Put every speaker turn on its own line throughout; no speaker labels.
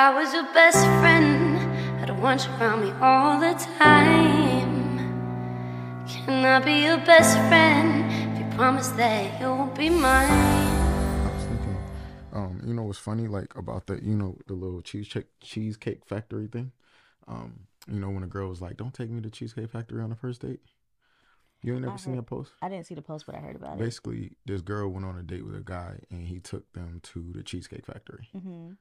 I was your best friend. I'd want you around me all the time. Can I be your best friend if you promise that you'll be mine?
I was thinking, um, you know what's funny, like about the, you know, the little cheesecake cheesecake factory thing. Um, you know, when a girl was like, "Don't take me to Cheesecake Factory on the first date." You ain't never
I
seen
heard-
that post?
I didn't see the post, but I heard about it.
Basically, this girl went on a date with a guy, and he took them to the Cheesecake Factory,
hmm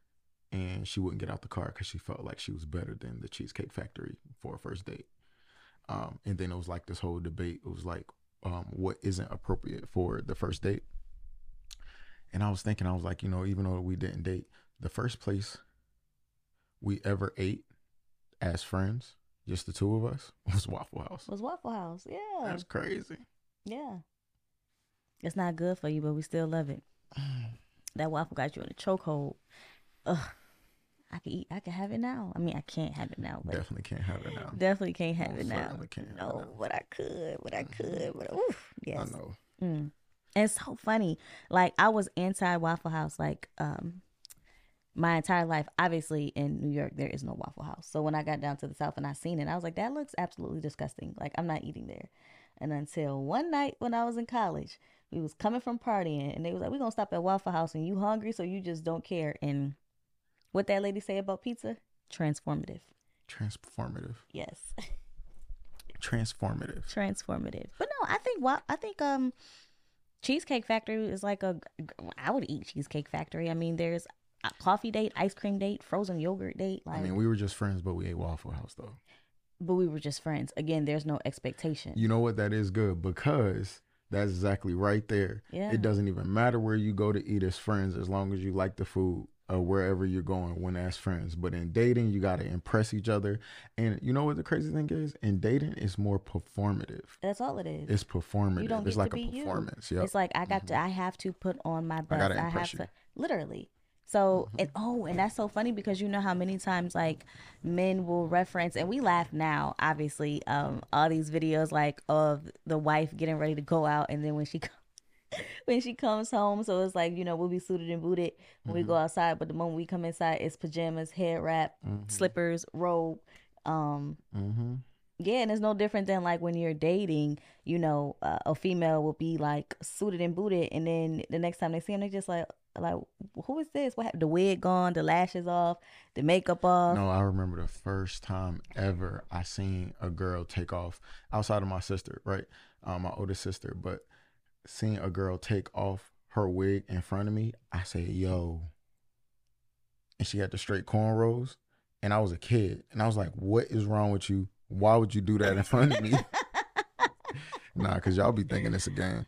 and she wouldn't get out the car because she felt like she was better than the Cheesecake Factory for a first date. Um, and then it was like this whole debate. It was like, um, what isn't appropriate for the first date? And I was thinking, I was like, you know, even though we didn't date, the first place we ever ate as friends, just the two of us, was Waffle House.
It Was Waffle House? Yeah,
That's crazy.
yeah. It's not good for you, but we still love it. That waffle got you in a chokehold. Ugh. I can eat. I can have it now. I mean, I can't have it now, but
Definitely can't have it now.
definitely can't have it now.
can't it
No,
now.
but I could. But I could. But oof, yes.
I know.
Mm. And it's so funny. Like I was inside Waffle House like um my entire life. Obviously in New York there is no Waffle House. So when I got down to the south and I seen it, I was like, that looks absolutely disgusting. Like I'm not eating there. And until one night when I was in college, we was coming from partying and they was like, We're gonna stop at Waffle House and you hungry, so you just don't care. And what that lady say about pizza? Transformative.
Transformative.
Yes.
Transformative.
transformative. But no, I think wa- I think um Cheesecake Factory is like a I would eat Cheesecake Factory. I mean, there's a coffee date, ice cream date, frozen yogurt date, like
I mean, we were just friends, but we ate Waffle House though.
but we were just friends. Again, there's no expectation.
You know what? That is good because that's exactly right there.
Yeah.
It doesn't even matter where you go to eat as friends as long as you like the food or wherever you're going when as friends. But in dating, you got to impress each other. And you know what the crazy thing is? In dating, it's more performative.
That's all it is.
It's performative.
you don't
it's like
to
a performance. Yep.
It's like I got to I have to put on my best.
gotta
I, have to
you. Mm-hmm.
literally. So and oh, and that's so funny because you know how many times like men will reference and we laugh now, obviously, um, all these videos like of the wife getting ready to go out and then when she when she comes home, so it's like, you know, we'll be suited and booted when we go
Mm-hmm.
outside, but the moment we come inside it's pajamas, head wrap, slippers, robe, um,
mm-hmm.
yeah, and it's no different than like when you're dating, you know, uh, a female will be like suited and booted, and then the next time they see him, they just like, like, who is this? What happened? The wig gone, the lashes off, the makeup off.
No, I remember the first time ever I seen a girl take off outside of my sister, right? Um, my older sister, but seeing a girl take off her wig in front of me, I said, "Yo!" And she had the straight cornrows, and I was a kid, and I was like, "What is wrong with you? Why would you do that in front of me?" nah, cause y'all be thinking it's a game.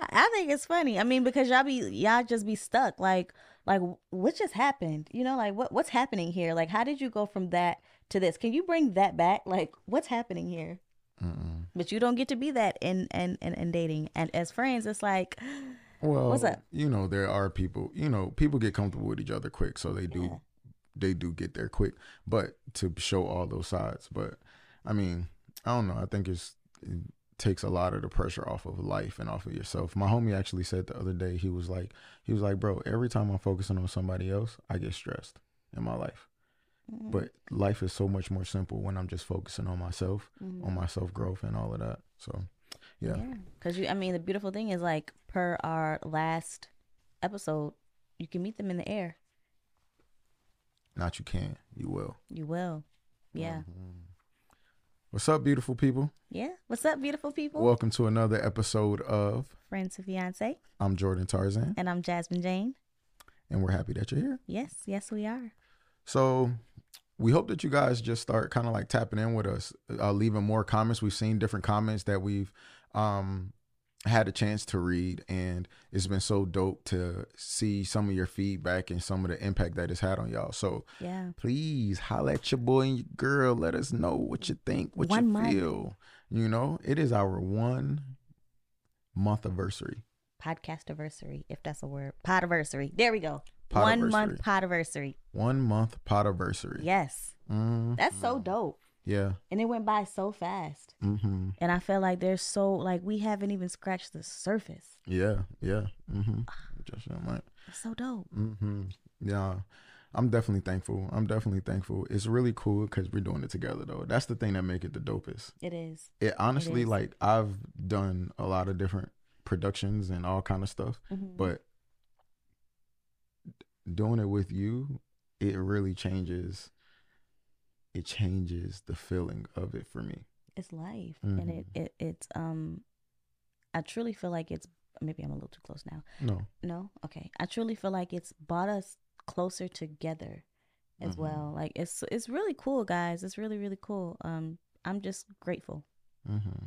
Ah, I think it's funny. I mean, because y'all be y'all just be stuck. Like, like what just happened? You know, like what what's happening here? Like, how did you go from that to this? Can you bring that back? Like, what's happening here?
Mm-mm.
But you don't get to be that in and and and dating. And as friends, it's like,
Well,
What's up?
You know, there are people. You know, people get comfortable with each other quick, so they do.
Yeah.
They do get there quick, but to show all those sides. But I mean, I don't know. I think it's it takes a lot of the pressure off of life and off of yourself. My homie actually said the other day he was like, he was like, bro, every time I'm focusing on somebody else, I get stressed in my life.
Mm-hmm,
But life is so much more simple when I'm just focusing on myself,
mm-hmm.
on my self growth, and all of that. So, yeah.
Yeah, because you. I mean, the beautiful thing is like per our last episode, you can meet them in the air.
not you can, you will.
You will. Yeah.
Mm-hmm. What's up, beautiful people?
Yeah. What's up, beautiful people?
Welcome to another episode of
Friends to fiance,
I'm Jordan Tarzan,
and I'm Jasmine Jane.
and we're happy that you're here.
Yes, yes, we are.
So, we hope that you guys just start kind of like tapping in with us, uh, leaving more comments. We've seen different comments that we've um, had a chance to read, and it's been so dope to see some of your feedback and some of the impact that it's had on y'all. So,
Yeah.
please holla at your boy and your girl. Let us know what you think, what
One
you
month.
feel. You know, it is our one month anniversary.
Podcast anniversary, if that's a word. Pod Podiversary. There we go. One month podiversary.
One month podiversary.
Yes.
Mm,
That's so dope.
yeah.
And it went by so fast.
Mm-hmm.
And I feel like there's so like we haven't even scratched the surface.
Yeah. Yeah. Mm-hmm. Just like
It's so dope.
Mm-hmm. Yeah. I'm definitely thankful. I'm definitely thankful. It's really cool because we're doing it together though. That's the thing that make it the dopest.
It is.
It honestly
is.
like I've done a lot of different productions and all kind of stuff,
Mhm.
but doing it with you, it really changes. It changes the feeling of it for me.
it's life, and it,
Mhm.
it it's um, I truly feel like it's maybe I'm a little too close now.
No,
No, okay. I truly feel like it's brought us closer together as
Mhm.
well. Like it's it's really cool, guys. It's really really cool. Um, I'm just grateful.
mm-hmm.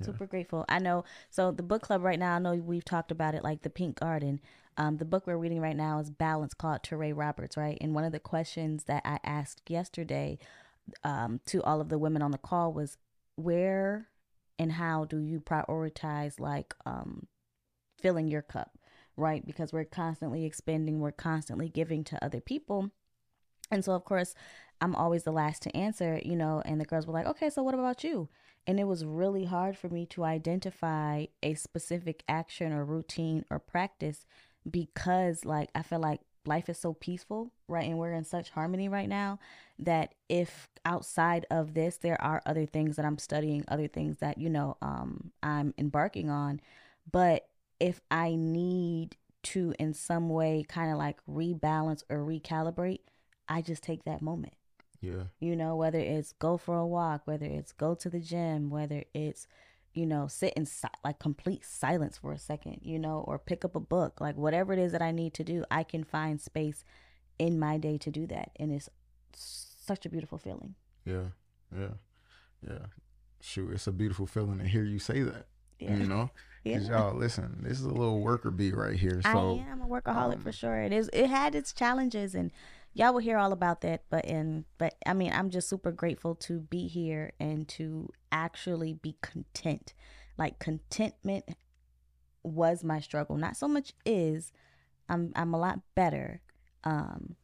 Yeah.
Super grateful. I know. So the book club right now, I know we've talked about it, like the Pink Garden. Um, the book we're reading right now is Balance, called Teray Roberts, right? And one of the questions that I asked yesterday um, to all of the women on the call was, where and how do you prioritize like um, filling your cup, right? Because we're constantly expending, we're constantly giving to other people. And so, of course, I'm always the last to answer, you know, and the girls were like, okay, so what about you? And it was really hard for me to identify a specific action or routine or practice because, like, I feel like life is so peaceful, right? And we're in such harmony right now that if outside of this, there are other things that I'm studying, other things that, you know, um, I'm embarking on. But if I need to, in some way, kind of like rebalance or recalibrate, I just take that moment
yeah,
you know whether it's go for a walk whether it's go to the gym whether it's you know sit in si- like complete silence for a second you know or pick up a book like whatever it is that i need to do i can find space in my day to do that and it's such a beautiful feeling
yeah, yeah, yeah. Shoot, it's a beautiful feeling to hear you say that.
yeah
You know,
yeah
y'all listen, this is a little worker bee right here. So
I am a workaholic
um,
for sure. It is. It had its challenges, and y'all will hear all about that. But in, but I mean, I'm just super grateful to be here and to actually be content. Like contentment was my struggle. Not so much is. I'm I'm a lot better. Um.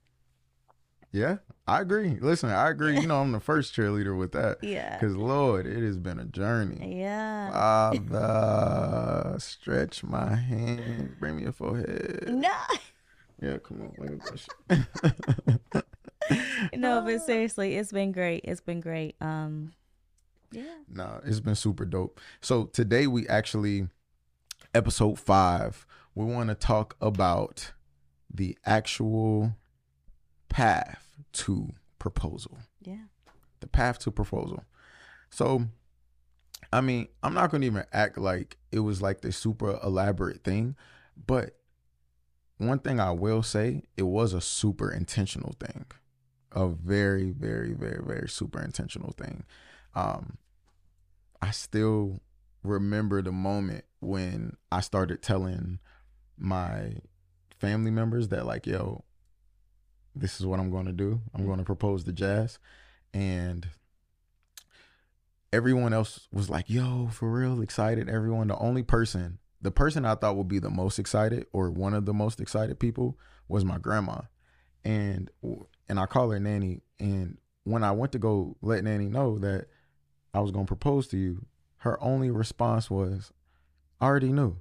yeah, I agree. Listen, I agree. You know, I'm the first cheerleader with that.
Yeah.
Because Lord, it has been a journey.
Yeah.
Father, stretch my hand, bring me a forehead.
no.
Yeah, come on, let me brush.
No, but seriously, it's been great. It's been great. Um. Yeah.
No, it's been super dope. So today we actually episode five, we want to talk about the actual path to proposal.
Yeah.
The path to proposal. So I mean, I'm not gonna even act like it was like this super elaborate thing, but one thing I will say, it was a super intentional thing. A very, very, very, very super intentional thing. Um, I still remember the moment when I started telling my family members that, like, yo, this is what I'm going to do. I'm going to propose to Jazz. And everyone else was like, yo, for real, excited. Everyone, the only person, the person I thought would be the most excited or one of the most excited people was my grandma. And and I call her Nanny. And when I went to go let Nanny know that I was gonna propose to you, her only response was, I already knew.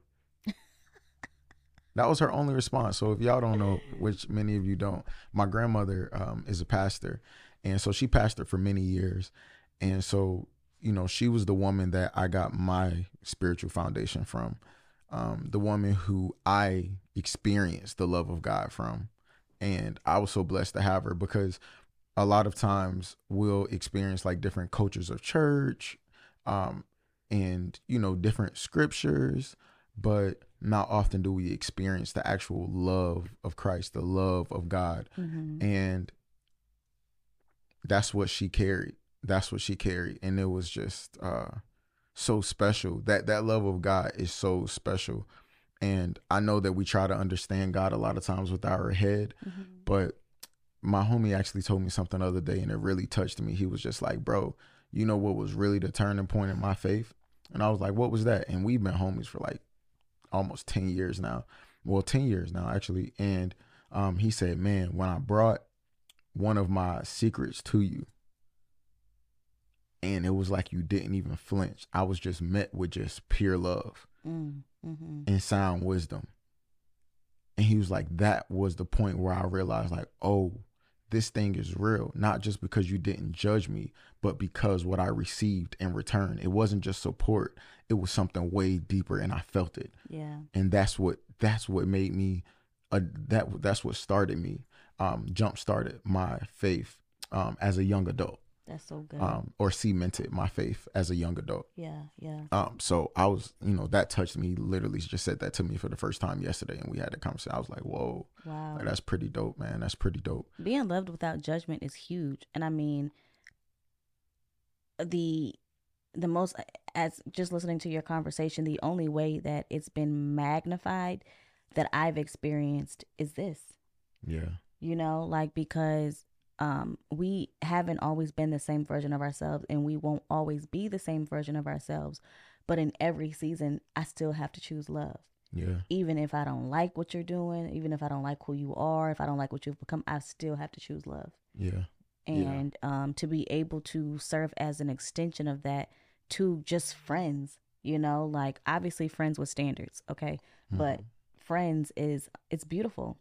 that was her only response. So if y'all don't know, which many of you don't, my grandmother um, is a pastor. And so she pastored for many years. And so, you know, she was the woman that I got my spiritual foundation from. Um, the woman who I experienced the love of God from. And I was so blessed to have her because a lot of times we'll experience like different cultures of church um, and, you know, different scriptures, but not often do we experience the actual love of Christ, the love of God.
Mm-hmm.
And that's what she carried. That's what she carried. And it was just uh so special. That that love of God is so special. And I know that we try to understand God a lot of times with our head,
Mm-hmm.
but my homie actually told me something the other day and it really touched me. He was just like, Bro, you know what was really the turning point in my faith? And I was like, What was that? And we've been homies for like almost 10 years now. Well, 10 years now, actually. And um, he said, Man, when I brought one of my secrets to you, and it was like you didn't even flinch, I was just met with just pure love
Mm-hmm.
and sound wisdom. And he was like, That was the point where I realized, like, oh, this thing is real, not just because you didn't judge me, but because what I received in return. It wasn't just support, it was something way deeper and I felt it.
Yeah.
And that's what that's what made me uh, that that's what started me um jump started my faith um as a young adult
That's so good.
um or cemented my faith as a young adult.
yeah. Yeah.
Um so I was, you know, that touched me literally just said that to me for the first time yesterday and we had a conversation. I was like, "Whoa,
Wow.
like, that's pretty dope, man. That's pretty dope."
being loved without judgment is huge and i mean the the most as just listening to your conversation the only way that it's been magnified that i've experienced is this
Yeah.
you know like because um we haven't always been the same version of ourselves and we won't always be the same version of ourselves but in every season i still have to choose love
Yeah.
even if I don't like what you're doing, even if I don't like who you are, if I don't like what you've become, I still have to choose love.
Yeah. Yeah.
And um, to be able to serve as an extension of that to just friends, you know, like obviously friends with standards, okay? But friends is it's beautiful.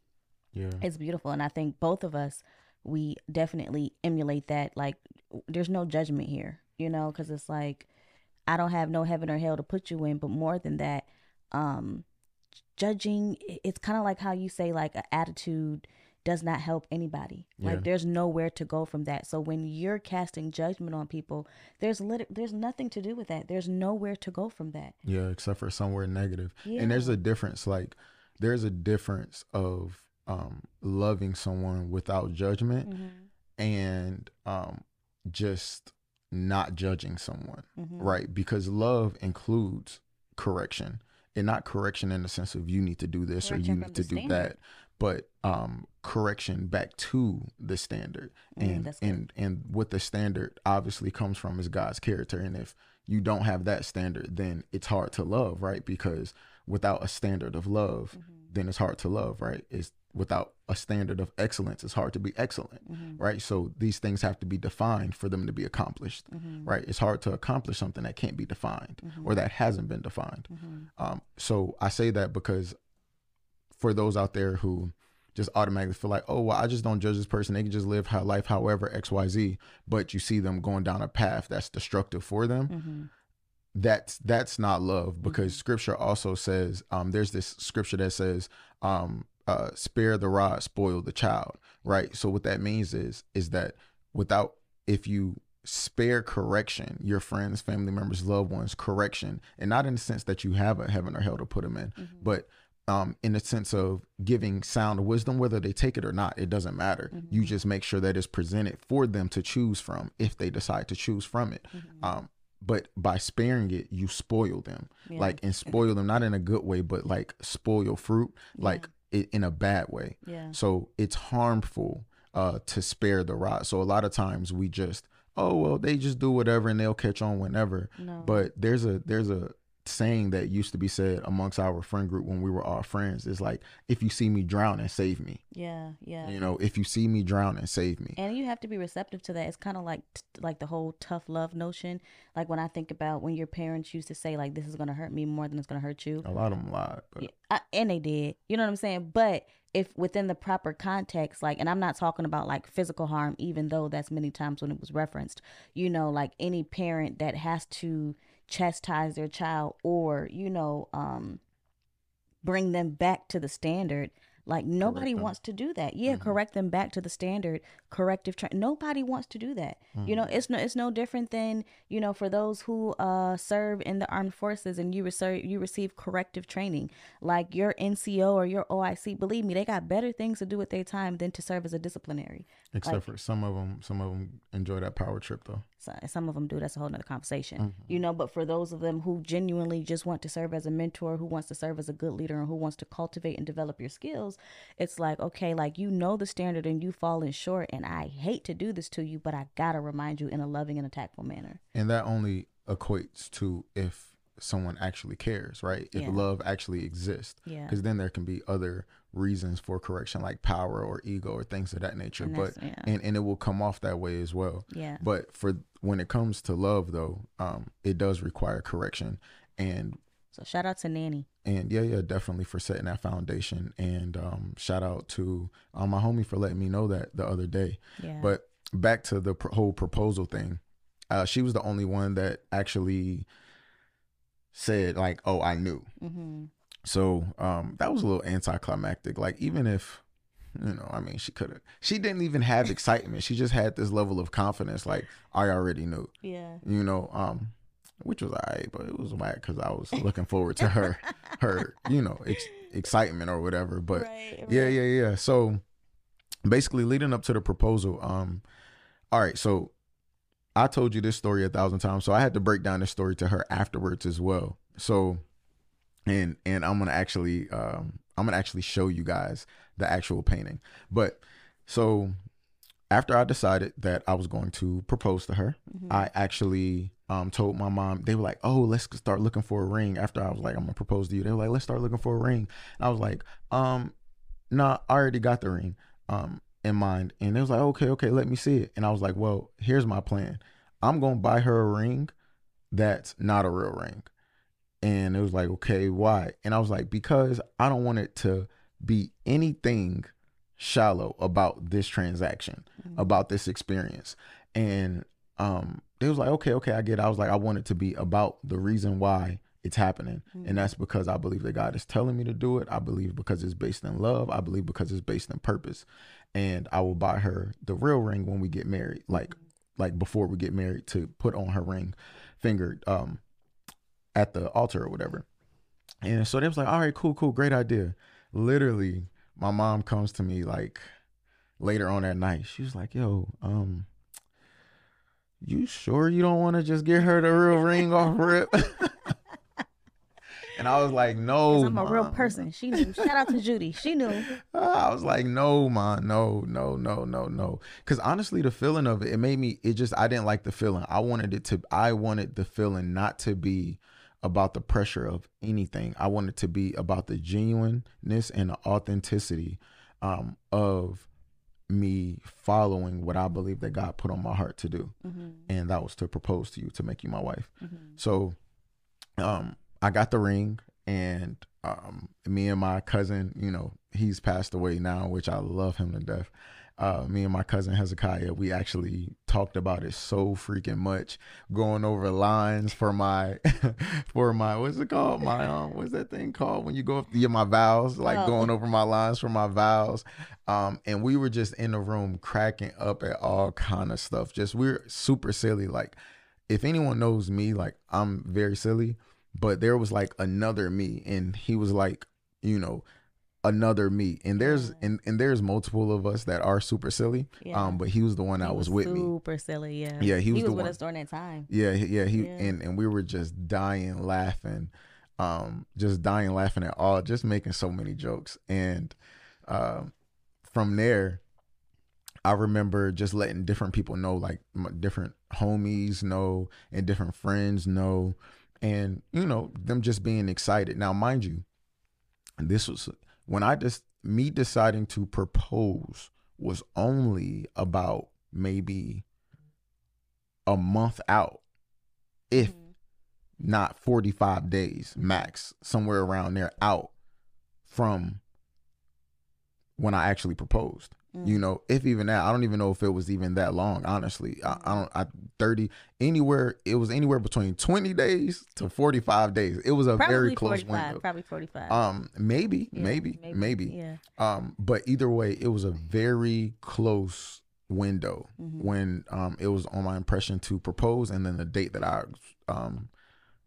Yeah.
It's beautiful. And I think both of us, we definitely emulate that. Like, there's no judgment here, you know, because it's like, I don't have no heaven or hell to put you in. But more than that, um, judging, it's kind of like how you say, like, an attitude does not help anybody.
Yeah.
Like, there's nowhere to go from that. So when you're casting judgment on people, there's lit- there's nothing to do with that. There's nowhere to go from that.
Yeah, except for somewhere negative. Yeah. And there's a difference. Like, there's a difference of um, loving someone without judgment and um, just not judging someone,
Mm-hmm.
right? Because love includes correction, and not correction in the sense of you need to do this or you need to do that, but um, correction back to the standard.
Mm,
And
good.
and and what the standard obviously comes from is God's character, and if you don't have that standard, then it's hard to love, right? Because without a standard of love,
Mm-hmm.
then it's hard to love, right? It's without a standard of excellence, it's hard to be excellent,
Mm-hmm.
right? So these things have to be defined for them to be accomplished,
Mm-hmm.
right? It's hard to accomplish something that can't be defined or that hasn't been defined.
Mm-hmm.
Um, so I say that because for those out there who just automatically feel like, oh, well, I just don't judge this person. They can just live how life however X, Y, Z. But you see them going down a path that's destructive for them.
Mm-hmm.
That's that's not love because Scripture also says um, there's this Scripture that says um, uh, spare the rod, spoil the child. Right. So what that means is is that without if you spare correction, your friends, family members, loved ones, correction, and not in the sense that you have a heaven or hell to put them in, but um, in the sense of giving sound wisdom, whether they take it or not, it doesn't matter. You just make sure that it's presented for them to choose from if they decide to choose from it. Um, but by sparing it, you spoil them, like and spoil them not in a good way, but like spoil fruit, like it, in a bad way.
Yeah.
So it's harmful uh, to spare the rod. So a lot of times we just, oh well, they just do whatever and they'll catch on whenever.
No.
But there's a there's a saying that used to be said amongst our friend group when we were all friends. is like, if you see me drowning save me.
Yeah. Yeah.
You know, if you see me drowning save me.
and you have to be receptive to that it's kind of like like the whole tough love notion like when i think about when your parents used to say like this is going to hurt me more than it's going to hurt you
A lot of them lied, but
Yeah, I, and they did you know what i'm saying but if within the proper context like and i'm not talking about like physical harm even though that's many times when it was referenced you know like any parent that has to chastise their child or you know um bring them back to the standard like nobody wants to do that. Yeah correct them back to the standard corrective tra- nobody wants to do that. You know it's no it's no different than you know for those who uh serve in the armed forces and you receive you receive corrective training like your NCO or your OIC believe me they got better things to do with their time than to serve as a disciplinary.
Except for some of them, some of them enjoy that power trip though.
so, some of them do that's a whole nother conversation.
Mm-hmm.
you know but for those of them who genuinely just want to serve as a mentor who wants to serve as a good leader and who wants to cultivate and develop your skills it's like okay like you know the standard and you falling short and i hate to do this to you but i gotta remind you in a loving and tactful manner
And that only equates to if someone actually cares, right? If
Yeah.
love actually exists.
Yeah.
Because then there can be other reasons for correction, like power or ego or things of that nature.
And
but
yeah.
and, and it will come off that way as well.
Yeah.
But for when it comes to love though, um, it does require correction. And
So shout out to Nanny.
and yeah, yeah, definitely for setting that foundation. And um, shout out to um, my homie for letting me know that the other day.
Yeah.
But back to the pr- whole proposal thing, uh, she was the only one that actually said like, "Oh, I knew."
hmm
So um, that was a little anticlimactic. Like even if you know, I mean, she could have. She didn't even have excitement. She just had this level of confidence. Like I already knew.
Yeah.
You know, um, which was alright, but it was whack because I was looking forward to her, her, you know, ex- excitement or whatever. But
right,
yeah,
right.
yeah, yeah. So basically, leading up to the proposal, um, all right. So I told you this story a thousand times, so I had to break down this story to her afterwards as well. So, and and I'm gonna actually, um, I'm gonna actually show you guys the actual painting. But so after I decided that I was going to propose to her,
Mhm.
I actually um told my mom. They were like, "Oh, let's start looking for a ring." After I was like, "I'm gonna propose to you," they were like, "Let's start looking for a ring." And I was like, "Um, nah, I already got the ring um in mind." And they was like, "Okay, okay, let me see it." And I was like, "Well, here's my plan. I'm gonna buy her a ring that's not a real ring." And it was like, "Okay, why?" And I was like, "Because I don't want it to be anything shallow about this transaction."
Mhm.
about this experience. And um they was like, okay, okay, I get it. I was like, I want it to be about the reason why it's happening.
Mhm.
And that's because I believe that God is telling me to do it. I believe because it's based in love. I believe because it's based in purpose. And I will buy her the real ring when we get married, like like before we get married to put on her ring finger um at the altar or whatever. And so they was like, all right, cool, cool, great idea. Literally, my mom comes to me like later on that night. She was like, yo, um, you sure you don't want to just get her the real ring off rip? and I was like, "No,
I'm a real person. She knew. Shout out to Judy. She knew.
I was like, no, man, no, no, no, no, no. Because honestly, the feeling of it, it made me. It just, I didn't like the feeling. I wanted it to. I wanted the feeling not to be about the pressure of anything. I wanted to be about the genuineness and the authenticity um, of me following what I believe that God put on my heart to do,
Mm-hmm.
and that was to propose to you, to make you my wife.
Mm-hmm.
So, um, I got the ring, and um, me and my cousin, you know, he's passed away now, which I love him to death. Uh, me and my cousin Hezekiah, we actually talked about it so freaking much, going over lines for my, for my, what's it called? My, um, what's that thing called when you go up, yeah, my vows, like
Oh.
going over my lines for my vows. Um, and we were just in the room cracking up at all kind of stuff. Just we're super silly. Like, if anyone knows me, like I'm very silly, but there was like another me, and he was like, you know, another me. And there's
Yeah.
and, and there's multiple of us that are super silly.
Yeah.
Um, but he was the one that
He
was, with me.
Super silly. Yeah.
Yeah, he was the
with
one.
us during that time.
Yeah, yeah, he
Yeah.
and and we were just dying laughing, um, just dying laughing at all, just making so many jokes. And um, from there, I remember just letting different people know, like my different homies know, and different friends know, and you know them just being excited. Now, mind you, this was when I just me deciding to propose was only about maybe a month out, if
Mhm.
not 45 days max, somewhere around there out from when I actually proposed. You
Mm.
know, if even that, I don't even know if it was even that long, honestly. I, I don't, I 30, anywhere, it was anywhere between 20 days to 45 days. It was a
Probably
very close
45.
window.
Probably 45.
Um, maybe,
Yeah,
maybe, maybe,
Yeah.
Um, but either way, it was a very close window
Mhm.
when um it was on my impression to propose and then the date that I um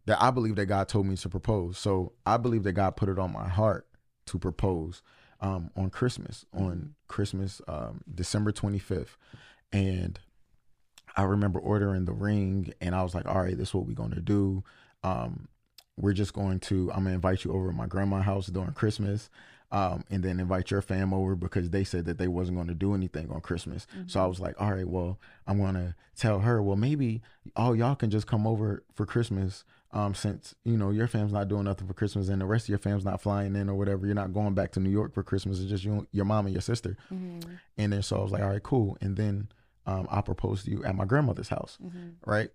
that I believe that God told me to propose. So I believe that God put it on my heart to propose um on Christmas, on Christmas um December 25th. And I remember ordering the ring and I was like, all right, this is what we're gonna do. Um we're just going to I'm gonna invite you over to my grandma's house during Christmas. Um, and then invite your fam over because they said that they wasn't going to do anything on Christmas. So I was like, all right, well, I'm going to tell her, well, maybe all y'all can just come over for Christmas. Um, since you know your fam's not doing nothing for Christmas and the rest of your fam's not flying in or whatever, you're not going back to New York for Christmas. It's just you, your mom and your sister.
Mhm.
And then so I was like, all right, cool. And then um, I proposed to you at my grandmother's house,
Mhm.
right?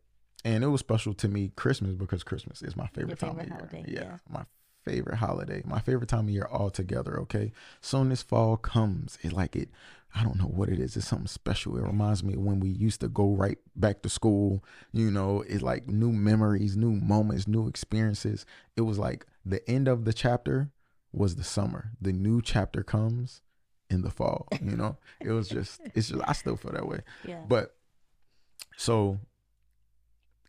and it was special to me Christmas because Christmas is my favorite,
Your
time
favorite
of year.
holiday,
Yeah,
yeah.
my favorite holiday, my favorite time of year altogether. Okay, soon this fall comes, it like it. I don't know what it is. It's something special. It reminds me of when we used to go right back to school. You know, it's like new memories, new moments, new experiences. It was like the end of the chapter was the summer. The new chapter comes in the fall. You know, it was just. It's just. I still feel that way.
Yeah.
But so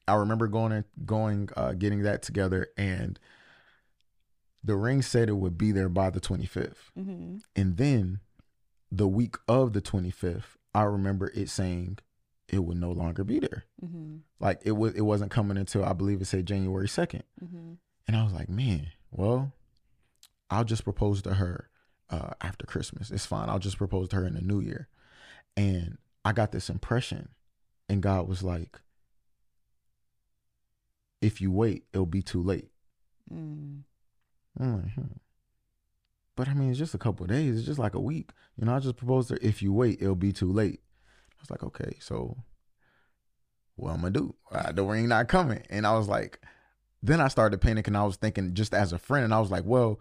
I remember going and going uh getting that together and the ring said it would be there by the 25th.
mm-hmm.
And then the week of the 25th, I remember it saying it would no longer be there.
Mm-hmm.
Like it was it wasn't coming until I believe it said January 2nd.
Mm-hmm.
And I was like, "Man, well, I'll just propose to her uh after Christmas. It's fine. I'll just propose to her in the new year." And I got this impression and God was like, "If you wait, it'll be too late."
Mm.
I'm like, hmm. But I mean, it's just a couple of days. It's just like a week. You know, I just proposed to her, if you wait, it'll be too late. I was like, okay, so what I'm gonna do? Uh, the ring not coming. And I was like, then I started panicking. I was thinking just as a friend, and I was like, well,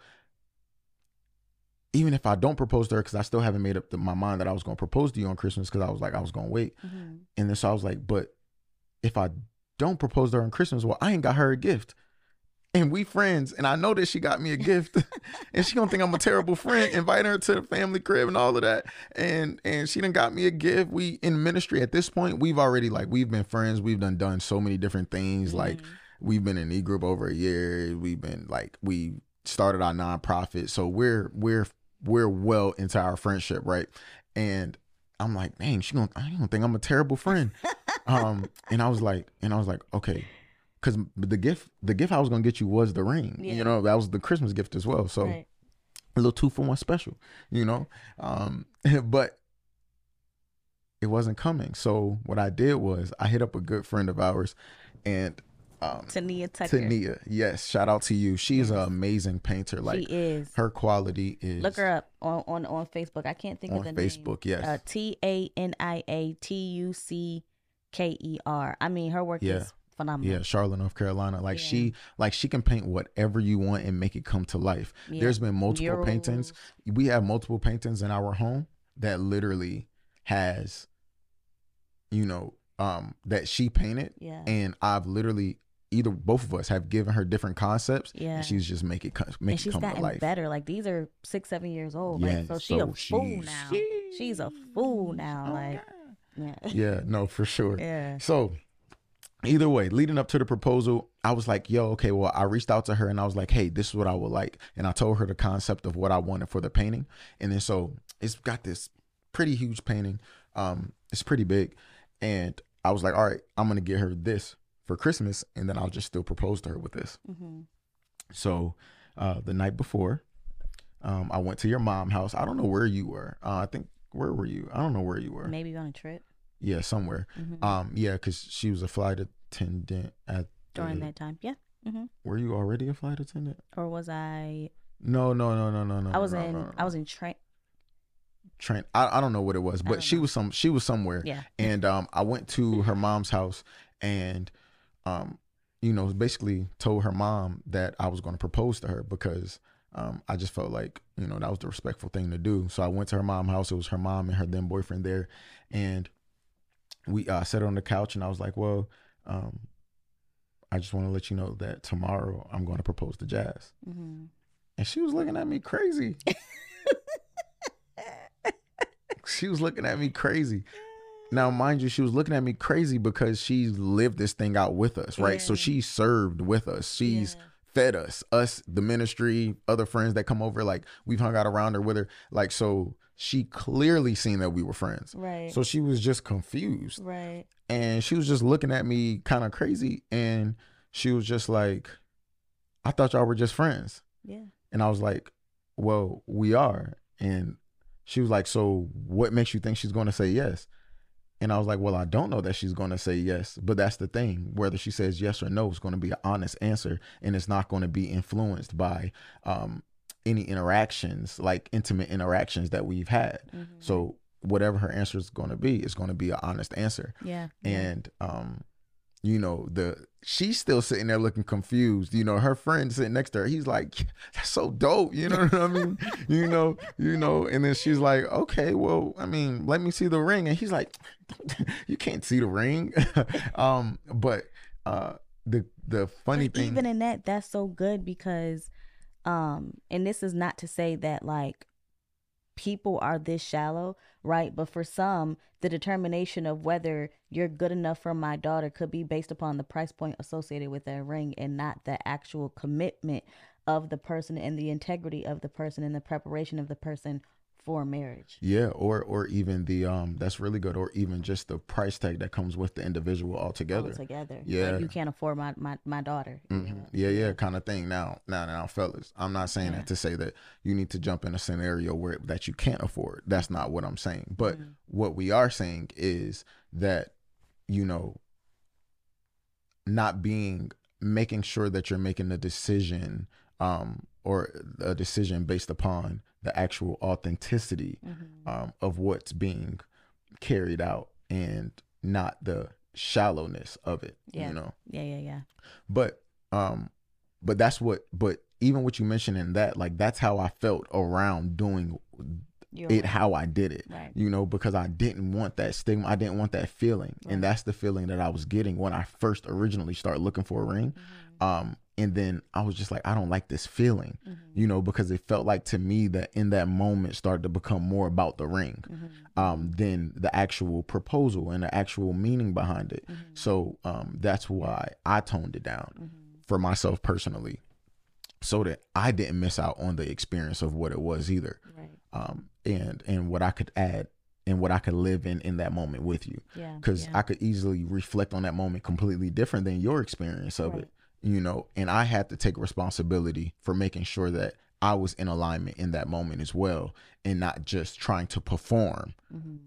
even if I don't propose to her, because I still haven't made up the, my mind that I was gonna propose to you on Christmas, because I was like, I was gonna wait.
Mm-hmm.
And then so I was like, but if I don't propose to her on Christmas, well, I ain't got her a gift. And we friends, and I know that she got me a gift, and she gonna think I'm a terrible friend, inviting her to the family crib and all of that. And and she done got me a gift. We in ministry at this point, we've already like we've been friends. We've done done so many different things. Like we've been in e group over a year. We've been like we started our nonprofit, so we're we're we're well into our friendship, right? And I'm like, dang, she gonna I don't think I'm a terrible friend. um, and I was like, and I was like, okay, because the gift the gift I was gonna get you was the ring.
Yeah.
You know, that was the Christmas gift as well. So
right.
a little two for one special, you know. Um, but it wasn't coming. So what I did was I hit up a good friend of ours, and um,
Tania Tucker.
Tania, yes, shout out to you. She's an amazing painter. Like
she is.
her quality is
Look her up on, on, on Facebook. I can't think of the name.
Facebook. Yes,
name. Uh, T A N I A T U C K E R. I mean, her work
Yeah.
is phenomenal.
yeah, Charlotte, North Carolina. Like
Yeah.
she, like she can paint whatever you want and make it come to life.
Yeah.
There's been multiple paintings. We have multiple paintings in our home that literally has, you know, um, that she painted,
Yeah.
and I've literally either both of us have given her different concepts,
Yeah.
and she's just make it make
and
it
she's
come to
gotten
life.
better. Like these are six, seven years old.
Yeah,
like, so she
so
a fool
she's-
now. She's a fool now.
Oh,
like, yeah.
Yeah, no, for sure.
yeah.
So either way, leading up to the proposal, I was like, yo, okay, well, I reached out to her and I was like, hey, this is what I would like. And I told her the concept of what I wanted for the painting. And then so it's got this pretty huge painting. Um, it's pretty big. And I was like, all right, I'm gonna get her this for Christmas, and then I'll just still propose to her with this.
hmm
So uh the night before, um, I went to your mom house. I don't know where you were. Uh, I think where were you? I don't know where you were.
Maybe on a trip
Yeah, somewhere.
Mhm.
Um, yeah, because she was a flight attendant at
during
the-
that time. Yeah. hmm
Were you already a flight attendant?
Or was I?
No, no, no, no, no, no.
I was
no,
in.
no, no.
I was in train.
train. I, I don't know what it was, but she
know.
was some. She was somewhere.
Yeah.
And um, I went to her mom's house, and um, you know, basically told her mom that I was going to propose to her because um, I just felt like you know that was the respectful thing to do. So I went to her mom's house. It was her mom and her then boyfriend there, and we uh, sat on the couch, and I was like, well, um, I just want to let you know that tomorrow I'm going to propose to Jazz.
hmm
And she was looking at me crazy. she was looking at me crazy. Now, mind you, she was looking at me crazy because she's lived this thing out with us, right? So she served with us. She's
Yeah.
Fed us, us, the ministry, other friends that come over. Like we've hung out around her with her. Like, so she clearly seen that we were friends.
Right.
So she was just confused
right.
and she was just looking at me kind of crazy. And she was just like, I thought y'all were just friends.
Yeah.
And I was like, well, we are. And she was like, so what makes you think she's going to say yes? And I was like, well, I don't know that she's going to say yes, but that's the thing. Whether she says yes or no, it's going to be an honest answer, and it's not going to be influenced by um, any interactions, like intimate interactions that we've had.
Mhm.
So whatever her answer is going to be, is going to be an honest answer.
Yeah.
And um, you know the she's still sitting there looking confused you know her friend sitting next to her he's like that's so dope you know what i mean? You know you know and then she's like okay well i mean let me see the ring and he's like you can't see the ring. Um but uh the the funny
But
thing
even in that that's so good because um and this is not to say that like people are this shallow right? But for some the determination of whether you're good enough for my daughter could be based upon the price point associated with that ring and not the actual commitment of the person and the integrity of the person and the preparation of the person for marriage
Yeah, or or even the um that's really good, or even just the price tag that comes with the individual altogether.
together
Yeah.
like you can't afford my my, my daughter
Mhm. Yeah, yeah, kind of thing. Now, now, now, fellas, I'm not saying
Yeah.
that to say that you need to jump in a scenario where that you can't afford. That's not what I'm saying. But
Mm-hmm.
what we are saying is that you know, not being making sure that you're making a decision um or a decision based upon the actual authenticity
Mm-hmm.
um, of what's being carried out and not the shallowness of it
Yeah.
you know
yeah yeah yeah
but um but that's what but even what you mentioned in that like that's how i felt around doing
You're
it
right.
how i did it
Right.
you know because i didn't want that stigma i didn't want that feeling
Right.
and that's the feeling that i was getting when i first originally started looking for a ring
Mm-hmm.
um and then i was just like i don't like this feeling
Mm-hmm.
you know because it felt like to me that in that moment started to become more about the ring
Mm-hmm.
um than the actual proposal and the actual meaning behind it
Mm-hmm.
so um that's why i toned it down for myself personally so that i didn't miss out on the experience of what it was either
right
um and and what i could add and what i could live in in that moment with you
yeah
because
yeah.
I could easily reflect on that moment completely different than your experience of
Right.
it, you know. And I had to take responsibility for making sure that I was in alignment in that moment as well, and not just trying to perform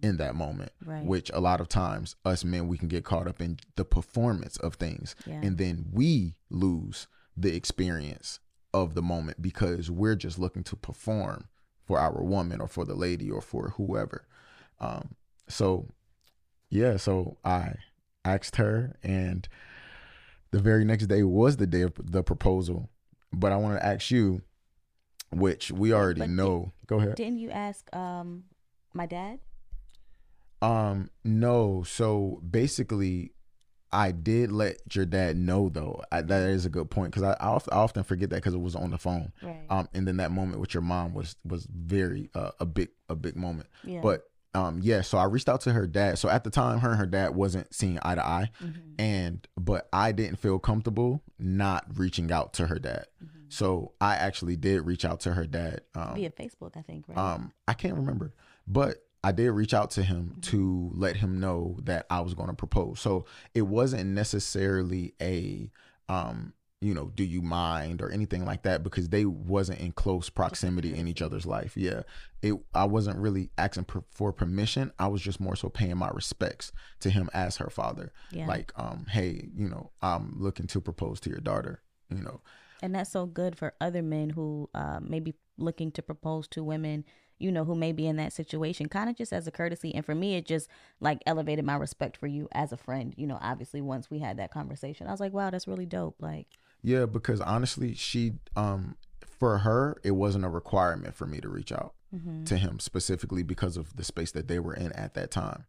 in that moment.
Mm-hmm. Right.
Which a lot of times us men we can get caught up in the performance of things,
Yeah.
and then we lose the experience of the moment because we're just looking to perform for our woman or for the lady or for whoever. Um, so yeah, so I asked her, and the very next day was the day of the proposal. But I want to ask you, which we already
But did-
know. Go ahead.
Didn't you ask um my dad?
Um, no. So basically, I did let your dad know though. I, that is a good point because I, I, I often forget that because it was on the phone.
Right.
Um, and then that moment with your mom was was very uh, a big a big moment.
yeah.
But um, yeah. So I reached out to her dad. So at the time, her and her dad wasn't seeing eye to eye,
Mhm.
and but I didn't feel comfortable not reaching out to her dad. So I actually did reach out to her dad. Um,
via Facebook, I think, right?
um, I can't remember, but I did reach out to him to let him know that I was going to propose. So it wasn't necessarily a, um, you know, do you mind or anything like that because they wasn't in close proximity in each other's life. Yeah, it. I wasn't really asking per, for permission. I was just more so paying my respects to him as her father.
Yeah.
Like, um, hey, you know, I'm looking to propose to your daughter. You know,
and that's so good for other men who uh, may be looking to propose to women you know who may be in that situation kind of just as a courtesy and for me it just like elevated my respect for you as a friend you know obviously once we had that conversation i was like wow that's really dope like
Yeah, because honestly, she um for her, it wasn't a requirement for me to reach out to him specifically because of the space that they were in at that time.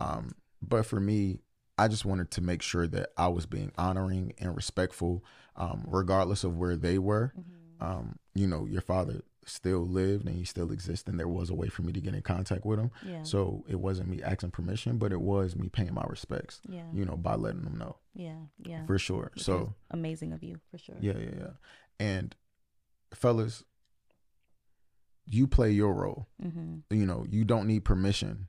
Um but for me, I just wanted to make sure that I was being honoring and respectful um regardless of where they were. Um you know, your father still lived and he still exists and there was a way for me to get in contact with him.
Yeah.
So it wasn't me asking permission, but it was me paying my respects,
yeah
you know, by letting them know.
yeah yeah
For sure.
Which
so
amazing of you for sure
yeah, yeah, yeah. And fellas, you play your role.
mm-hmm.
You know, you don't need permission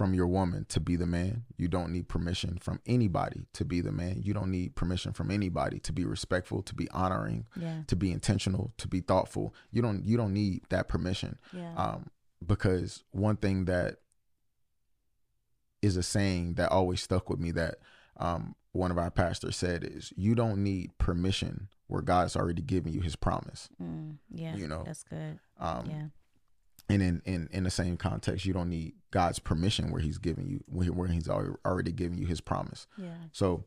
from your woman to be the man. You don't need permission from anybody to be the man. You don't need permission from anybody to be respectful, to be honoring,
yeah
to be intentional, to be thoughtful. You don't you don't need that permission.
yeah
Um because one thing that is a saying that always stuck with me that um one of our pastors said is you don't need permission where God's already given you his promise.
mm, yeah
you know,
that's good
Um
yeah
and in, in in the same context, you don't need God's permission where He's giving you where, He's al- already given you His promise.
yeah
So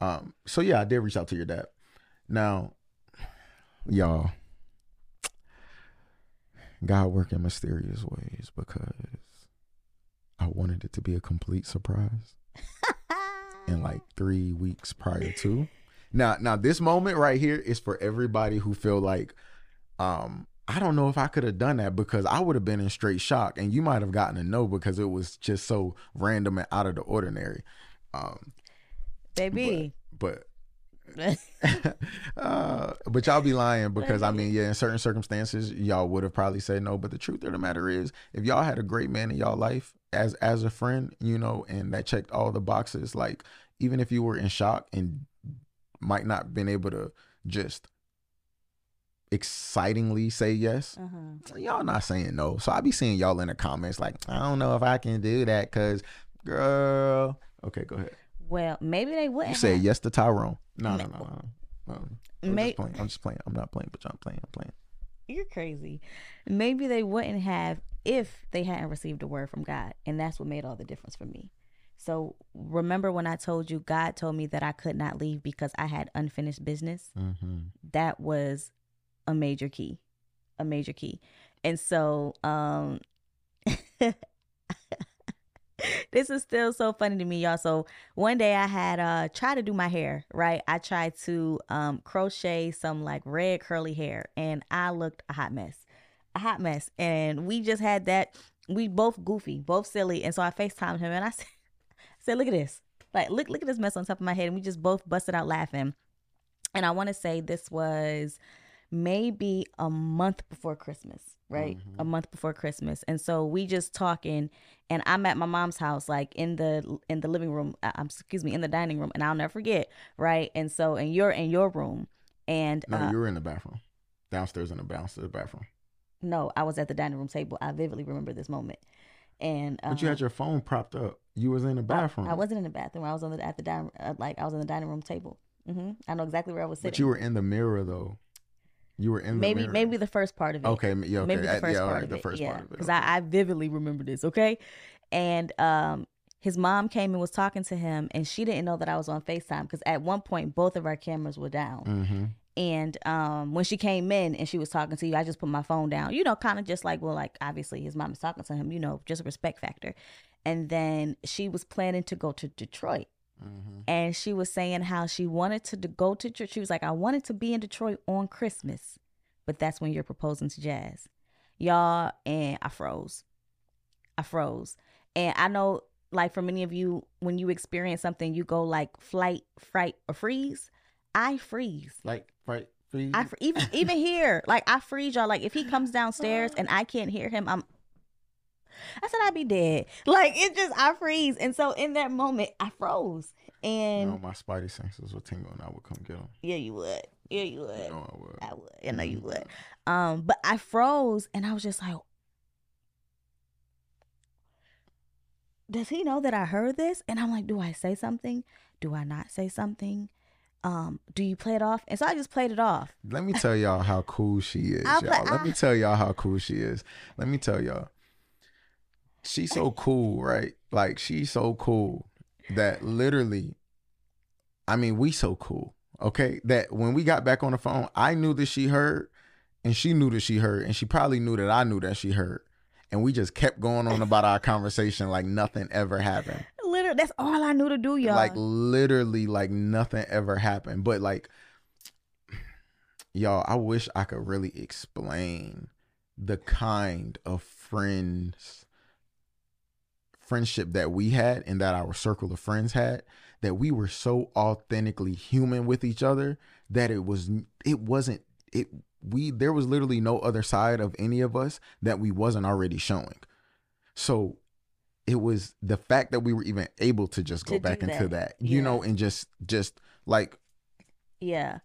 Um, so yeah, I did reach out to your dad. Now, y'all, God work in mysterious ways because I wanted it to be a complete surprise. in like three weeks prior to. Now, now this moment right here is for everybody who feel like, um, I don't know if I could have done that because I would have been in straight shock, and you might have gotten a no because it was just so random and out of the ordinary. Um,
Baby,
but. but uh, but y'all be lying because I mean, yeah, in certain circumstances, y'all would have probably said no. But the truth of the matter is, if y'all had a great man in y'all life as as a friend, you know, and that checked all the boxes, like even if you were in shock and might not been able to just excitingly say yes, uh-huh. y'all not saying no. So I be seeing y'all in the comments like, I don't know if I can do that because, girl. Okay, go ahead.
Well, maybe they wouldn't.
You say yes to Tyrone. No, no, no, no. no. I'm, May- just playing. I'm just playing. I'm not playing, but I'm playing. I'm playing.
You're crazy. Maybe they wouldn't have if they hadn't received a word from God, and that's what made all the difference for me. So remember when I told you God told me that I could not leave because I had unfinished business? Mm-hmm. That was a major key, a major key. And so, um, this is still so funny to me, y'all. So one day I had uh tried to do my hair, right? I tried to um crochet some like red curly hair and I looked a hot mess. A hot mess. And we just had that we both goofy, both silly. And so I FaceTimed him and I said said, look at this. Like, look, look at this mess on top of my head. And we just both busted out laughing. And I want to say this was maybe a month before Christmas, right? Mm-hmm. A month before Christmas. And so we just talking and I'm at my mom's house like in the in the living room, uh, um, excuse me, in the dining room and I'll never forget, right? And so and you're in your room and
No, uh, you were in the bathroom. Downstairs in the downstairs bathroom.
No, I was at the dining room table. I vividly remember this moment. And
But you had uh, your phone propped up. You was in the bathroom.
I, I wasn't in the bathroom. I was on the at the dining uh, like I was on the dining room table. Mm-hmm. I know exactly where I was sitting.
But you were in the mirror though. You were in
maybe
mirror.
maybe the first part of it.
Okay, yeah, okay.
maybe the first
yeah,
part
right,
of
the
it.
first
yeah,
part of it.
Because
okay.
I, I vividly remember this. Okay, and um, his mom came and was talking to him, and she didn't know that I was on Facetime because at one point both of our cameras were down. Mm-hmm. And um, when she came in and she was talking to you, I just put my phone down. You know, kind of just like, well, like obviously his mom is talking to him. You know, just a respect factor. And then she was planning to go to Detroit. Mm-hmm. And she was saying how she wanted to go to Detroit. She was like, I wanted to be in Detroit on Christmas, but that's when you're proposing to Jazz. Y'all, and I froze. I froze. And I know, like, for many of you, when you experience something, you go like flight, fright, or freeze. I freeze.
Like, fright, freeze.
I even even here, like I freeze y'all. Like if he comes downstairs and I can't hear him, I'm I said I'd be dead. Like it just I freeze. And so in that moment I froze. And
no, my spidey senses were tingling. I would come get them.
Yeah, you would. Yeah, you would.
You know I would.
I would. I know you would. Um, but I froze and I was just like, Does he know that I heard this? And I'm like, do I say something? Do I not say something? um, do you play it off? And so I just played it off.
Let me tell y'all how cool she is, y'all. Play, Let I... me tell y'all how cool she is. Let me tell y'all. She's so cool, right? Like she's so cool that literally, I mean, we so cool, okay? That when we got back on the phone, I knew that she heard, and she knew that she heard, and she probably knew that I knew that she heard. And we just kept going on about our conversation like nothing ever happened
literally that's all I knew to do, y'all.
Like literally, like nothing ever happened. But like, y'all, I wish I could really explain the kind of friends friendship that we had and that our circle of friends had that we were so authentically human with each other that it was it wasn't it we there was literally no other side of any of us that we wasn't already showing so it was the fact that we were even able to just go to back into that, that you yeah. know, and just just like
yeah.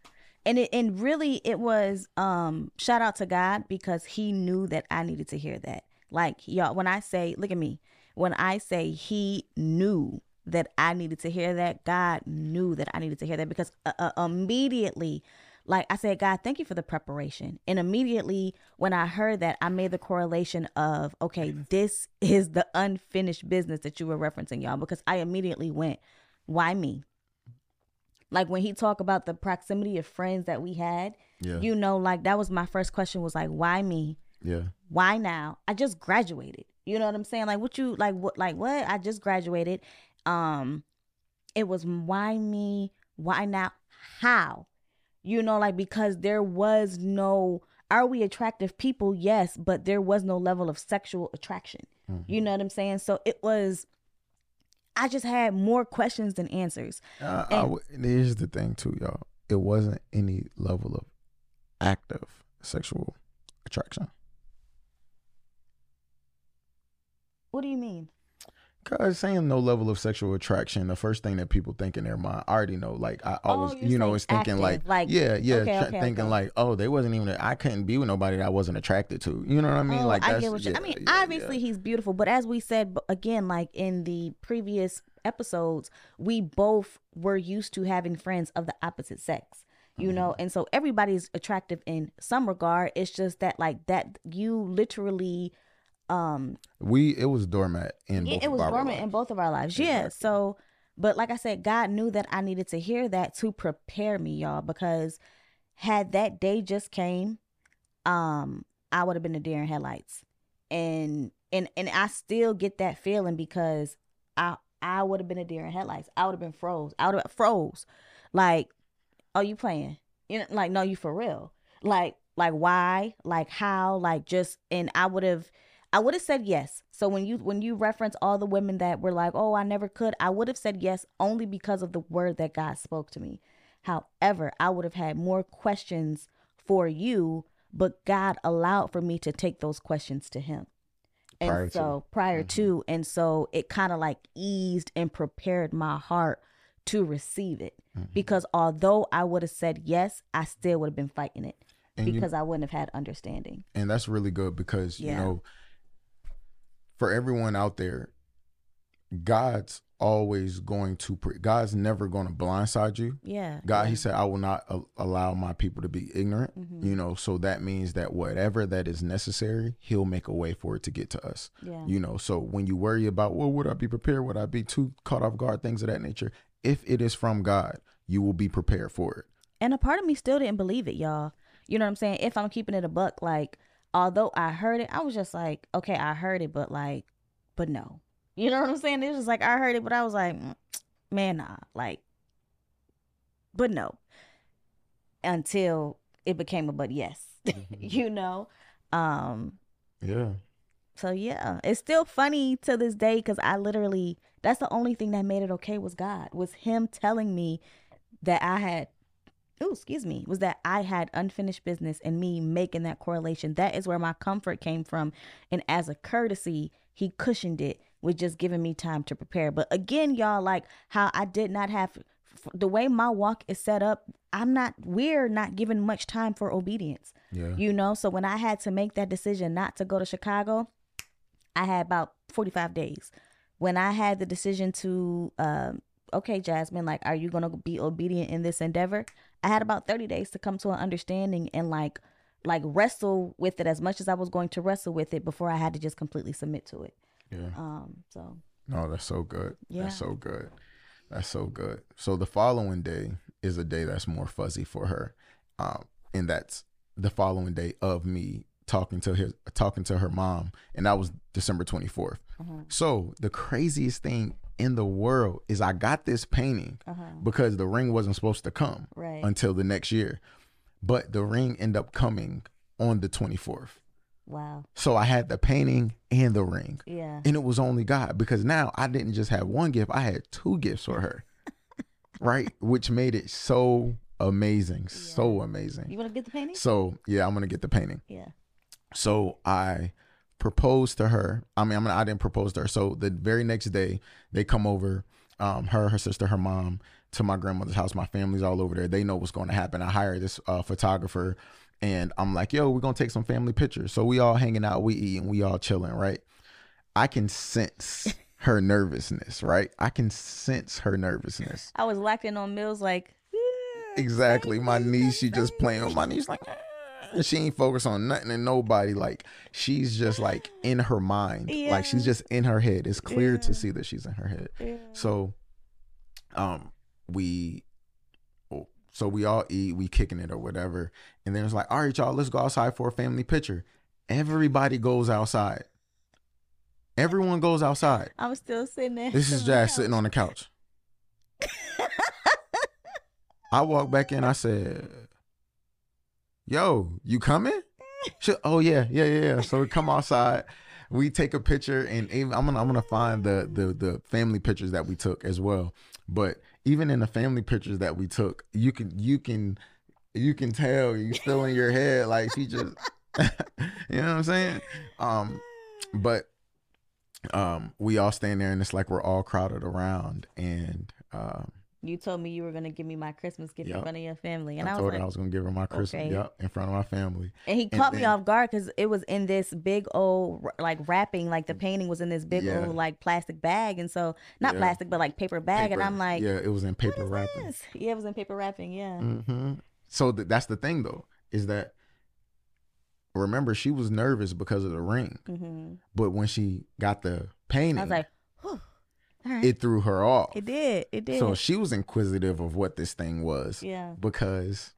And it and really it was um shout out to God because he knew that I needed to hear that. Like y'all when I say look at me, when I say he knew that I needed to hear that, God knew that I needed to hear that because uh, uh, immediately like I said, God, thank you for the preparation. And immediately when I heard that, I made the correlation of, okay, this is the unfinished business that you were referencing, y'all, because I immediately went, why me? Like when he talked about the proximity of friends that we had,
Yeah.
you know, like that was my first question was like, why me?
yeah.
Why now? I just graduated. You know what I'm saying? Like what you like what like what? I just graduated. Um it was why me? Why now? How? You know, like because there was no are we attractive people? Yes, but there was no level of sexual attraction. You know what I'm saying? So it was I just had more questions than answers.
Uh, I
And-
w- here's the thing too, y'all. It wasn't any level of active sexual attraction.
What do you mean?
Cause saying no level of sexual attraction, the first thing that people think in their mind, I already know. Like I always,
Oh, you're
know, is thinking like,
active, like-
yeah, yeah,
okay, okay,
thinking
okay.
like, oh, they wasn't even. I couldn't be with nobody that I wasn't attracted to. You know what I mean?
Oh,
like
I get what you.
yeah,
I mean,
yeah,
obviously
yeah.
he's beautiful, but as we said again, like in the previous episodes, we both were used to having friends of the opposite sex. You
Mm-hmm.
know, and so everybody's attractive in some regard. It's just that like that you literally um
we it was doormat in
it
of
was dormant in both of our lives. Yeah. So, but like I said, God knew that I needed to hear that to prepare me, y'all, because had that day just came, um, I would have been a deer in headlights, and and and I still get that feeling because I I would have been a deer in headlights. I would have been froze. I would have froze, like, are you playing? You know, like no, you for real. Like like why? Like how? Like just and I would have I would have said yes. So when you when you reference all the women that were like, "Oh, I never could," I would have said yes only because of the word that God spoke to me. However, I would have had more questions for you, but God allowed for me to take those questions to him. And
Prior to.
so prior to and so it kind of like eased and prepared my heart to receive it.
Mm-hmm.
Because although I would have said yes, I still would have been fighting it
And you-
because I wouldn't have had understanding.
and that's really good because you know for everyone out there god's always going to pre- god's never going to blindside you
Yeah.
god
yeah.
he said i will not a- allow my people to be ignorant
Mhm.
you know so that means that whatever that is necessary he'll make a way for it to get to us
Yeah.
you know so when you worry about well would i be prepared would i be too caught off guard things of that nature if it is from god you will be prepared for it
And a part of me still didn't believe it, y'all. You know what I'm saying? If I'm keeping it a buck, like, although I heard it, I was just like, okay, I heard it, but like, but no. You know what I'm saying? It was just like, I heard it, but I was like, mm, man, nah. Like, but no. Until it became a but yes. you know? Um,
yeah
so yeah, it's still funny to this day because I literally that's the only thing that made it okay was God was Him telling me that I had. Oh, excuse me, was that I had unfinished business and me making that correlation. That is where my comfort came from, and as a courtesy, He cushioned it with just giving me time to prepare. But again, y'all, like how I did not have the way my walk is set up. I'm not. We're not given much time for obedience
yeah
you know so when i had to make that decision not to go to chicago i had about 45 days when i had the decision to um okay jasmine like are you gonna be obedient in this endeavor i had about 30 days to come to an understanding and like like wrestle with it as much as i was going to wrestle with it before i had to just completely submit to it
yeah
um so
No, that's so good.
Yeah.
That's so good. That's so good. So the following day is a day that's more fuzzy for her. Um, and that's the following day of me talking to his talking to her mom. And that was December 24th.
uh-huh,
So the craziest thing in the world is I got this painting
uh-huh.
because the ring wasn't supposed to come
right
until the next year. But the ring ended up coming on the 24th.
wow
So I had the painting and the ring
yeah
and it was only God because now I didn't just have one gift, I had two gifts for her. right? Which made it so amazing, so amazing.
you want to get the painting
So, yeah, I'm going to get the painting.
yeah
So, I proposed to her. I mean, I'm gonna, I didn't propose to her. So, the very next day, they come over um her, her sister, her mom to my grandmother's house. My family's all over there. They know what's going to happen. I hired this uh, photographer and I'm like, "Yo, we're going to take some family pictures." So, we all hanging out, we eating, we all chilling, right? I can sense her nervousness, right? I can sense her nervousness.
i was locked in on meals like
Exactly. My niece, she just playing with my niece like "Ah," she ain't focused on nothing and nobody. Like she's just like in her mind. Like she's just in her head. It's clear
Yeah.
to see that she's in her head.
yeah.
So um we so we all eat, we kicking it or whatever. And then it's like, all right, y'all, let's go outside for a family picture. Everybody goes outside. Everyone goes outside.
I'm still sitting there.
This is Jazz sitting on the couch. I walked back in. I said, "Yo, you coming?" She, oh yeah, yeah, yeah. So we come outside. We take a picture, and even, I'm gonna I'm gonna find the the the family pictures that we took as well. But even in the family pictures that we took, you can you can you can tell you still in your head like she just you know what I'm saying? Um, but um, we all stand there and it's like we're all crowded around and um
You told me you were gonna give me my Christmas gift in front of your family, and
I
I,
told
was
her
like,
I was gonna give her my Christmas,
okay.
yep, in front of my family.
and he
and
caught me off guard because it was in this big old like wrapping, like the painting was in this big
Yeah.
old like plastic bag, and so not
Yeah.
plastic but like paper bag, and I'm like,
yeah, it was in paper wrapping.
this? Yeah, it was in paper wrapping. Yeah.
hmm So th- that's the thing though, is that remember she was nervous because of the ring,
hmm
but when she got the painting,
I was like, right.
it threw her off.
It did. It did.
So she was inquisitive of what this thing was.
yeah.
because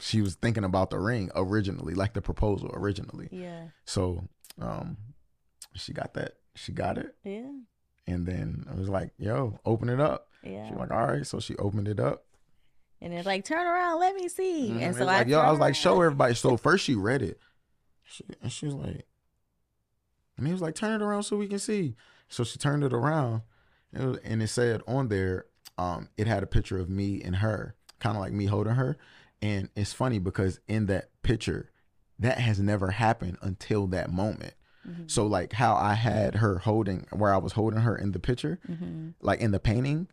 she was thinking about the ring originally, like the proposal originally.
Yeah.
So um she got that. She got it.
Yeah.
And then I was like, yo, open it up.
Yeah.
She was like, all right. So she opened it up.
and it's like, turn around, let me see.
Mhm.
And so
was
I
like, yo, I was like, show everybody. So first she read it. She, and she was like, and he was like, turn it around so we can see. So she turned it around and it, was, and it said on there, um, it had a picture of me and her, kind of like me holding her. And it's funny because in that picture, that has never happened until that moment.
Mhm.
So like how I had her holding where I was holding her in the picture,
Mhm.
like in the painting,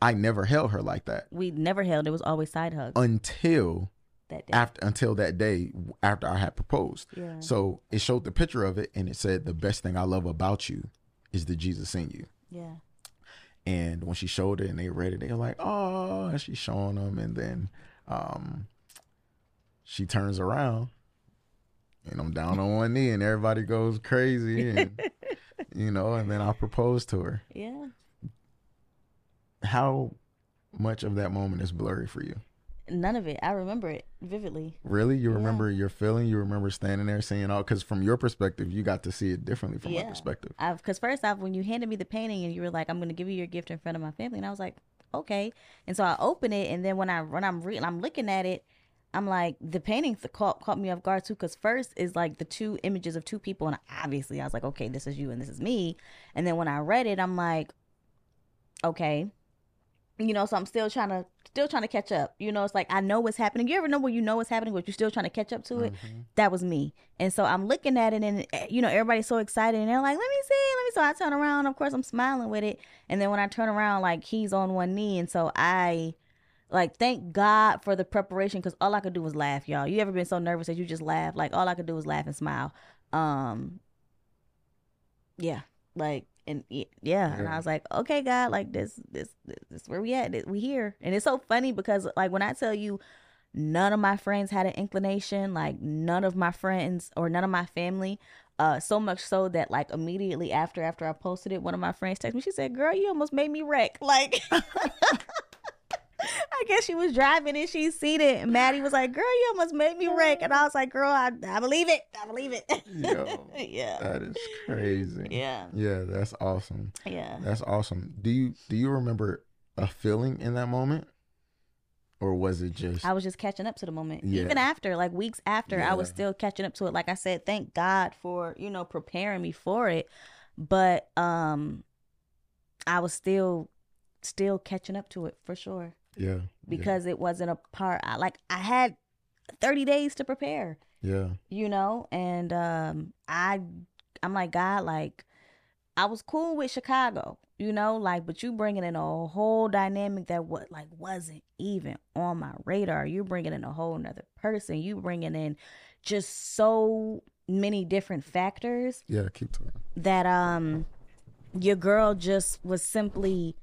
I never held her like that
We never held. It was always side hugs
until
that day.
after until that day after I had proposed.
yeah.
So it showed the picture of it and it said the best thing I love about you is the Jesus in you.
yeah.
And when she showed it and they read it, they were like, oh, and she's showing them. And then um, she turns around and I'm down on one knee and everybody goes crazy. And, you know, and then I propose to her.
Yeah.
How much of that moment is blurry for you?
None of it. I remember it vividly.
Really? You
Yeah.
remember your feeling? You remember standing there saying, oh, because from your perspective, you got to see it differently from my perspective.
I've because first off, when you handed me the painting and you were like, "I'm going to give you your gift in front of my family," and I was like, "Okay." And so I open it, and then when I when I'm reading, I'm looking at it. I'm like, the painting caught caught me off guard too, because first is like the two images of two people, and obviously I was like, okay, this is you and this is me. And then when I read it, I'm like, okay, you know, so I'm still trying to still trying to catch up. You know, it's like I know what's happening. You ever know when you know what's happening, but you're still trying to catch up to it? That was me. And so I'm looking at it, and eh, you know, everybody's so excited, and they're like, "Let me see, let me." So I turn around. Of course, I'm smiling with it, and then when I turn around, like he's on one knee, and so I. Like, thank God for the preparation because all I could do was laugh, y'all. You ever been so nervous that you just laugh? Like, all I could do was laugh and smile. Um, yeah, like, and y- yeah, and I was like, okay, God, like this, this, this, this where we at? We here, and it's so funny because, like, when I tell you, none of my friends had an inclination, like, none of my friends or none of my family. Uh, so much so that like immediately after after I posted it, one of my friends texted me. She said, "Girl, you almost made me wreck." Like, I guess she was driving and she seen it. And Maddie was like, "Girl, you almost made me wreck," and I was like, "Girl, I, I believe it. I believe it."
Yo,
yeah,
that is crazy.
yeah,
Yeah, that's awesome.
yeah.
That's awesome. Do you do you remember a feeling in that moment, or was it just
I was just catching up to the moment.
Yeah.
Even after, like weeks after, I was still catching up to it. Like I said, thank God for, you know, preparing me for it. But um I was still still catching up to it for sure.
Yeah
Because it wasn't a part I like I had 30 days to prepare,
yeah.
you know, and um I I'm like God like I was cool with Chicago, you know, like, but you bringing in a whole dynamic that what like wasn't even on my radar. You bringing in a whole nother person. You bringing in just so many different factors
yeah keep talking.
that um your girl just was simply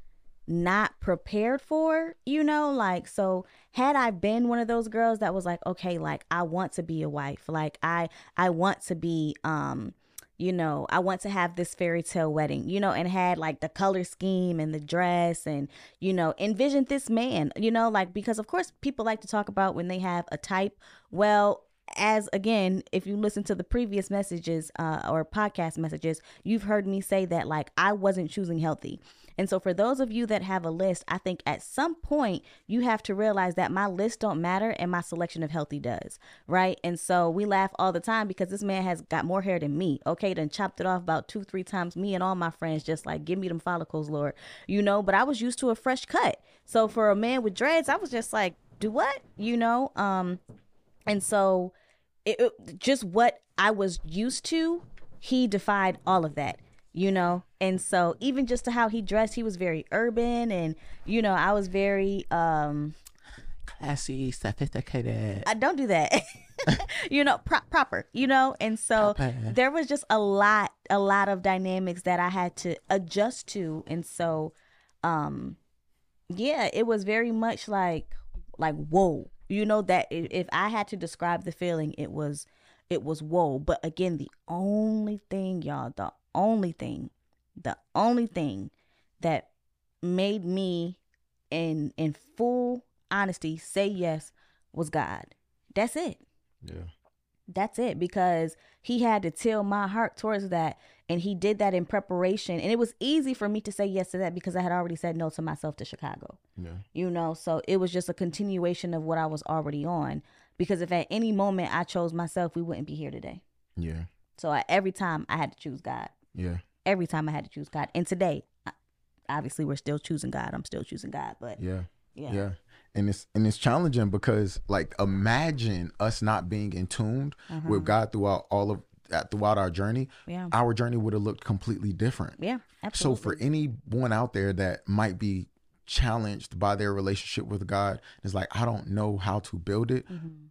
not prepared for, you know, like so had I been one of those girls that was like, okay, like I want to be a wife, like I I want to be um you know, I want to have this fairy tale wedding, you know, and had like the color scheme and the dress and, you know, envisioned this man, you know, like because of course people like to talk about when they have a type. Well, as again, if you listen to the previous messages uh, or podcast messages, you've heard me say that like I wasn't choosing healthy. And so for those of you that have a list, I think at some point you have to realize that my list don't matter and my selection of healthy does, right? And so we laugh all the time because this man has got more hair than me. Okay, then chopped it off about two, three times. Me and all my friends just like give me them follicles, Lord, you know. But I was used to a fresh cut. So for a man with dreads, I was just like, do what, you know? Um, and so it, it just what I was used to. He defied all of that you know? And so even just to how he dressed he was very urban and you know i was very um
classy sophisticated.
I don't do that. You know pro- proper you know? And so
Proper.
there was just a lot a lot of dynamics that i had to adjust to. And so um yeah it was very much like like whoa. You know that if i had to describe the feeling it was it was whoa. But again the only thing y'all the only thing the only thing that made me in in full honesty say yes was god. That's it.
Yeah.
That's it because he had to till my heart towards that and he did that in preparation. And it was easy for me to say yes to that because i had already said no to myself to chicago.
Yeah.
You know so it was just a continuation of what i was already on because if at any moment i chose myself we wouldn't be here today.
Yeah.
So I, every time i had to choose god
yeah.
Every time i had to choose god. And today obviously we're still choosing god. I'm still choosing god but
yeah.
yeah,
yeah. And it's and it's challenging because like imagine us not being in tuned
Uh-huh.
with god throughout all of uh, throughout our journey.
Yeah.
Our journey would have looked completely different.
Yeah absolutely.
so for anyone out there that might be challenged by their relationship with god it's like i don't know how to build it.
Mhm.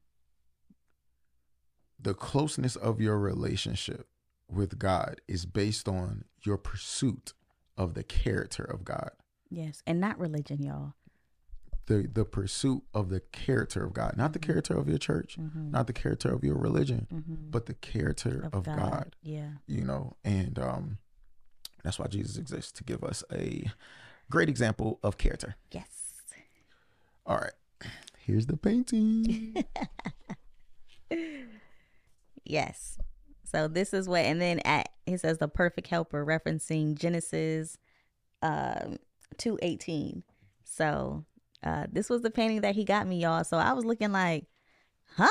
the closeness of your relationship with god is based on your pursuit of the character of god
yes and not religion y'all
the the pursuit of the character of God, not the character of your church,
Mhm.
not the character of your religion,
Mhm.
but the character of, God.
yeah
You know, and um, that's why Jesus exists to give us a great example of character.
yes
All right, here's the painting.
Yes. So this is what, and then at it says the perfect helper, referencing Genesis um two eighteen. So uh this was the painting that he got me, y'all. So I was looking like, huh?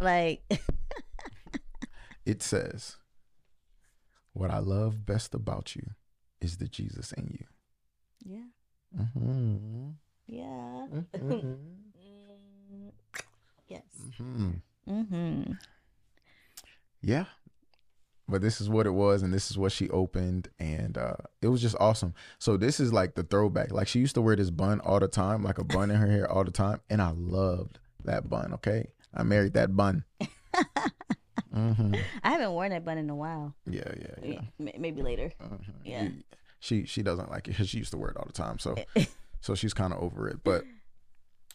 Like
it says, "What I love best about you is the Jesus in you."
Yeah.
Mm-hmm.
Yeah.
Mm-hmm.
yes.
hmm
Mm-hmm.
Yeah. But this is what it was, and this is what she opened, and uh, it was just awesome. So this is like the throwback. Like she used to wear this bun all the time, like a bun in her hair all the time, and I loved that bun. Okay, I married that bun. hmm
I haven't worn that bun in a while.
Yeah, yeah, yeah.
Yeah, maybe later.
Mhm.
Yeah.
She she doesn't like it because she used to wear it all the time. So so she's kind of over it. But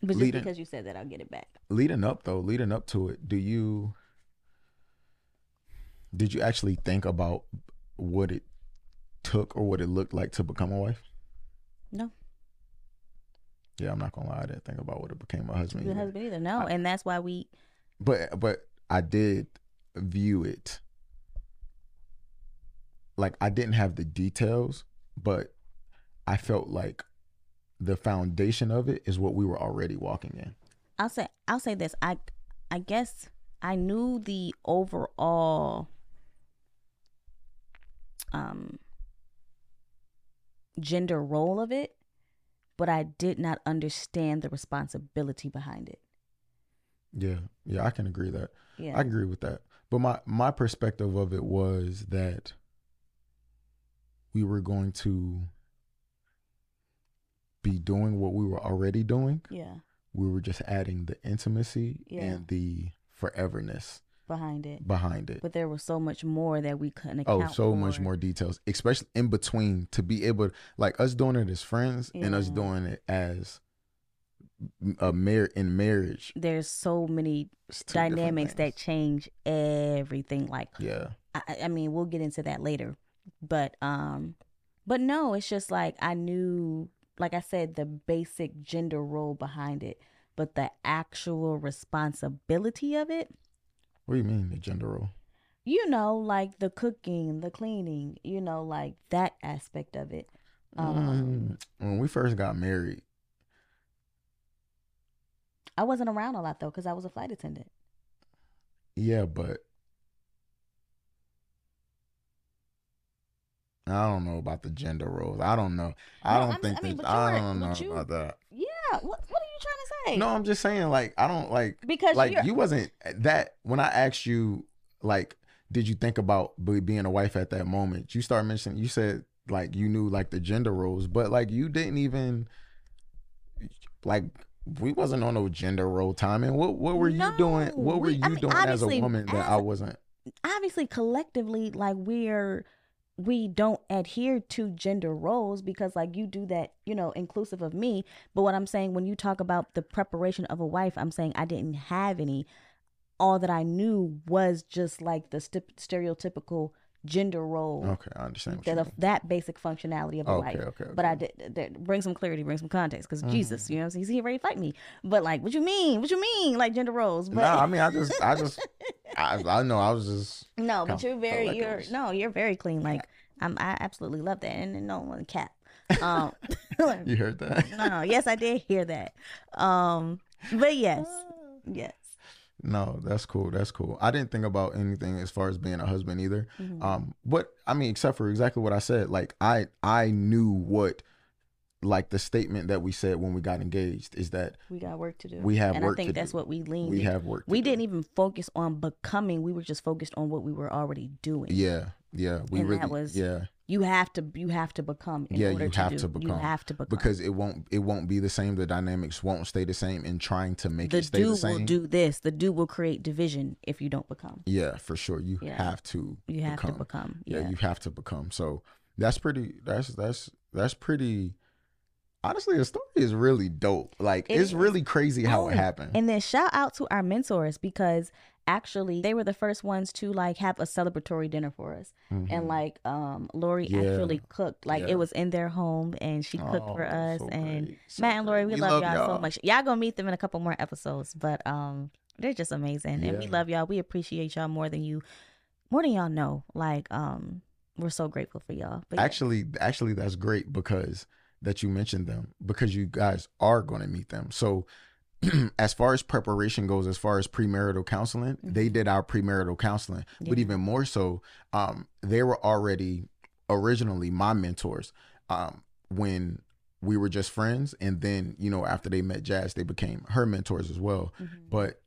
But just
Leading-
because you said that, I'll get it back.
leading up though, leading up to it, do you did you actually think about what it took or what it looked like to become a wife?
No.
Yeah, I'm not gonna lie, I didn't think about what it became a husband. Either.
husband either. No. And that's why we
But but I did view it like I didn't have the details, but I felt like the foundation of it is what we were already walking in.
I'll say I'll say this. I I guess I knew the overall um gender role of it, but I did not understand the responsibility behind it.
Yeah, yeah, I can agree that.
Yeah.
I agree with that. But my my perspective of it was that we were going to be doing what we were already doing.
yeah.
We were just adding the intimacy
Yeah.
and the foreverness
Behind it.
behind it.
But there was so much more that we couldn't
Oh, so much more details, especially in between to be able to, like us doing it as friends and us doing it as a mar- in marriage.
There's so many
it's two different
dynamics that change everything. Like
yeah,
I- I mean, we'll get into that later, but um, but no, it's just like I knew, like I said, the basic gender role behind it, but the actual responsibility of it,
what do you mean the gender role?
you know, like the cooking, the cleaning, you know, like that aspect of it. Um,
Mm, when we first got married,
I wasn't around a lot though, because I was a flight attendant.
yeah, but I don't know about the gender roles. I don't know. I
No,
don't
I'm-
think
I mean,
that. I don't know
you-
about that.
Yeah, what what are you trying to say?
No, I'm just saying. Like, I don't like.
because
like
you're,
you wasn't that when I asked you like did you think about being a wife at that moment you start mentioning you said like you knew like the gender roles but like you didn't even like we wasn't on no gender role timing what what were you doing what were
we-
you
I mean,
doing as a woman that
as
I wasn't
obviously collectively like we're we don't adhere to gender roles because like you do that you know inclusive of me. But what i'm saying when you talk about the preparation of a wife i'm saying i didn't have any. All that i knew was just like the st- stereotypical gender role
okay I understand
that, that basic functionality of a
okay
wife
okay
but I did, did bring some clarity, bring some context, because
Mhm.
Jesus, you know, what I'm saying? he's ready to fight me. But like, what you mean? What you mean? Like gender roles? But
no I mean I just I just I, I know I was just
No, but you're very
like
you're
was-
no, you're very clean. Like I'm I absolutely love that. And, and no one cap. Um
you heard that
no, no, yes, I did hear that. Um but yes. Yes.
No, that's cool. That's cool. I didn't think about anything as far as being a husband either.
Mhm.
Um, but I mean, except for exactly what I said. Like I, I knew what, like the statement that we said when we got engaged is that
we got work to do.
we have
and
work
I think that's
do.
what we leaned.
we
in.
have work. to
we
do.
didn't even focus on becoming. We were just focused on what we were already doing.
Yeah, yeah. We
And
really,
that was-
yeah,
You have to you have to become in
Yeah,
order
you
to
have
do.
to
You
become.
have to become.
because it won't, it won't be the same. The dynamics won't stay the same in trying to make
the
it stay
do
the
will do this. The do will create division if you don't become.
yeah, for sure. You
Yeah.
have to.
You have
become.
to become.
yeah.
Yeah.
you have to become so that's pretty that's that's that's pretty honestly the story is really dope like
It
it's really crazy how it happened
And then shout out to our mentors because actually they were the first ones to like have a celebratory dinner for us.
Mhm.
And like um Lori
Yeah.
actually cooked. Like
Yeah.
it was in their home and she cooked
Oh,
for us
so
and
so
Matt and Lori,
great.
we, love, y'all, so much. Y'all gonna meet them in a couple more episodes, but um they're just amazing. And we love y'all. We appreciate y'all more than you more than y'all know. Like um we're so grateful for y'all. But yeah.
actually actually that's great because that you mentioned them because you guys are going to meet them so as far as preparation goes as far as premarital counseling they
Mhm.
did our premarital counseling but even more so um they were already originally my mentors um when we were just friends and then you know after they met jazz they became her mentors as well
Mhm.
but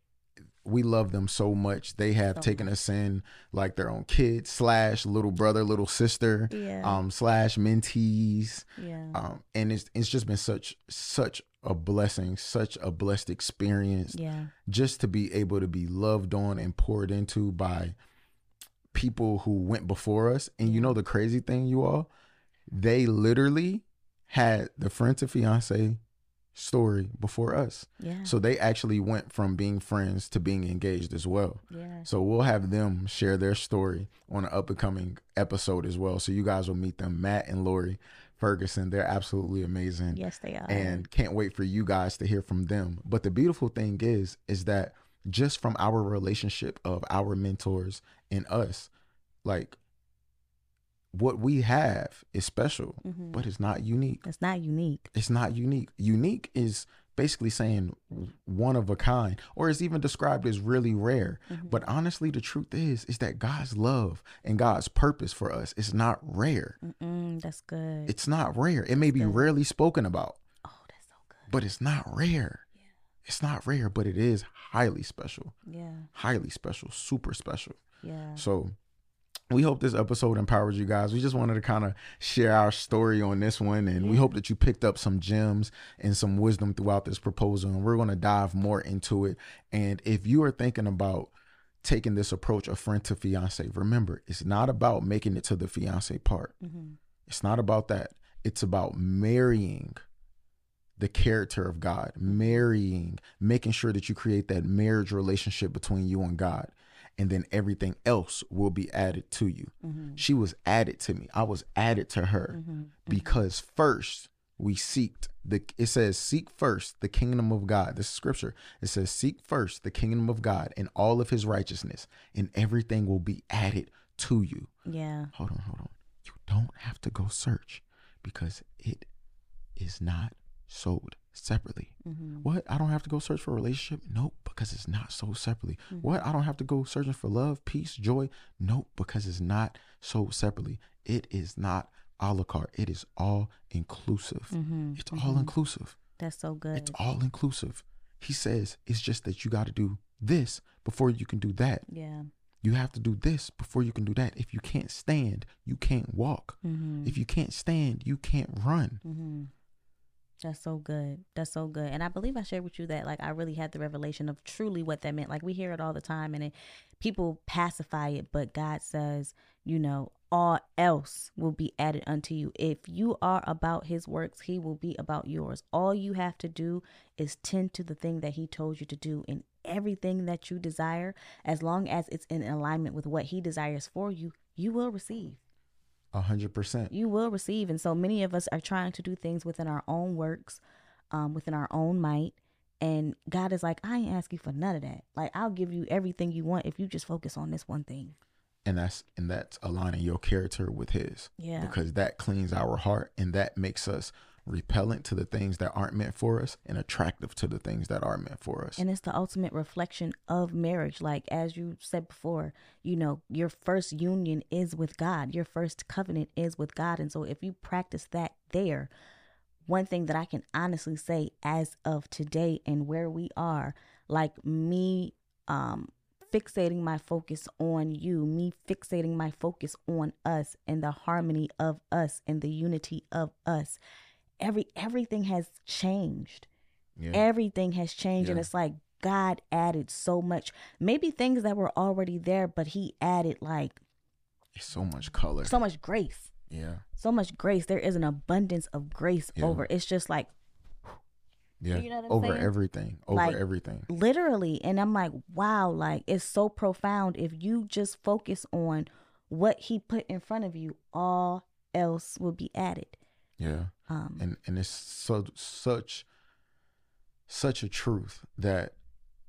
we love them so much they have
So
taken
much.
us in like their own kid slash little brother little sister
yeah.
um slash mentees
yeah.
um and it's it's just been such such a blessing such a blessed experience
yeah.
just to be able to be loved on and poured into by people who went before us and you know the crazy thing you all they literally had the friend to fiance story before us
Yeah.
so they actually went from being friends to being engaged as well
yeah.
so we'll have them share their story on an up and coming episode as well. So you guys will meet them, Matt and Lori Ferguson. They're absolutely amazing.
Yes, they are.
And can't wait for you guys to hear from them. But the beautiful thing is, is that just from our relationship of our mentors and us, like what we have is special,
Mhm.
but it's not unique.
it's not unique.
It's not unique. Unique is basically saying one of a kind, or it's even described as really rare.
Mhm.
But honestly, the truth is, is that God's love and God's purpose for us is not rare.
Mm-mm, that's good.
It's not rare. It may be
good.
rarely spoken about,
oh, that's so good.
but it's not rare.
Yeah.
It's not rare, but it is highly special.
Yeah.
Highly special, super special.
Yeah.
So we hope this episode empowers you guys. We just wanted to kind of share our story on this one, and we hope that you picked up some gems and some wisdom throughout this proposal. And we're going to dive more into it. And if you are thinking about taking this approach of friend to fiance, remember, it's not about making it to the fiance part.
hmm
It's not about that. It's about marrying the character of God, marrying, making sure that you create that marriage relationship between you and God. And then everything else will be added to you. Mm-hmm. She was added to me. I was added to her mm-hmm. Mm-hmm. because first we seeked the it says seek first the kingdom of God. This is scripture. It says seek first the kingdom of God and all of his righteousness, and everything will be added to you.
Yeah.
Hold on, hold on. You don't have to go search because it is not sold separately. Mm-hmm. What? I don't have to go search for a relationship? Nope, because it's not so separately. Mm-hmm. What? I don't have to go searching for love, peace, joy? Nope, because it's not so separately. It is not a la carte. It is all inclusive. Mm-hmm. It's all inclusive.
That's so good.
It's all inclusive. He says it's just that you got to do this before you can do that.
yeah.
You have to do this before you can do that. If you can't stand, you can't walk. If you can't stand, you can't run.
That's so good. That's so good. And I believe I shared with you that like I really had the revelation of truly what that meant. Like we hear it all the time and it, people pacify it, but God says, you know, all else will be added unto you. If you are about his works, he will be about yours. All you have to do is tend to the thing that he told you to do and everything that you desire, as long as it's in alignment with what he desires for you, you will receive
A hundred percent.
you will receive. And so many of us are trying to do things within our own works, um, within our own might. And God is like, I ain't ask you for none of that. Like, I'll give you everything you want if you just focus on this one thing.
And that's and that's aligning your character with his.
Yeah.
Because that cleans our heart and that makes us repellent to the things that aren't meant for us and attractive to the things that are meant for us.
And it's the ultimate reflection of marriage. Like, as you said before, you know, your first union is with God, your first covenant is with God. And so, if you practice that there, one thing that I can honestly say as of today and where we are, like me, um, fixating my focus on you, me fixating my focus on us and the harmony of us and the unity of us. Every everything has changed
yeah.
everything has changed and it's like god added so much maybe things that were already there but he added like
so much color.
so much grace
yeah.
so much grace there is an abundance of grace
Yeah.
over it's just like
Yeah.
You know what I'm
over
saying?
everything. Over
Like,
everything.
literally and i'm like wow like it's so profound if you just focus on what he put in front of you all else will be added
Yeah.
Um
and and it's so such such a truth that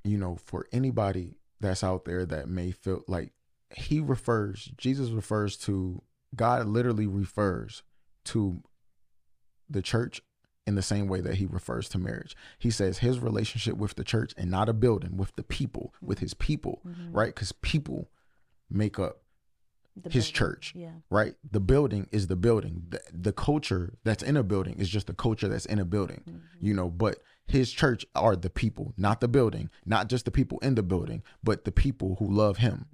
you know for anybody that's out there that may feel like he refers jesus refers to god literally refers to the church in the same way that he refers to marriage. He says his relationship with the church and not a building with the people with his people right? Because people make up
the
his
building.
church
yeah
right? The building is the building. The, the culture that's in a building is just the culture that's in a building, you know. But his church are the people, not the building, not just the people in the building, but the people who love him,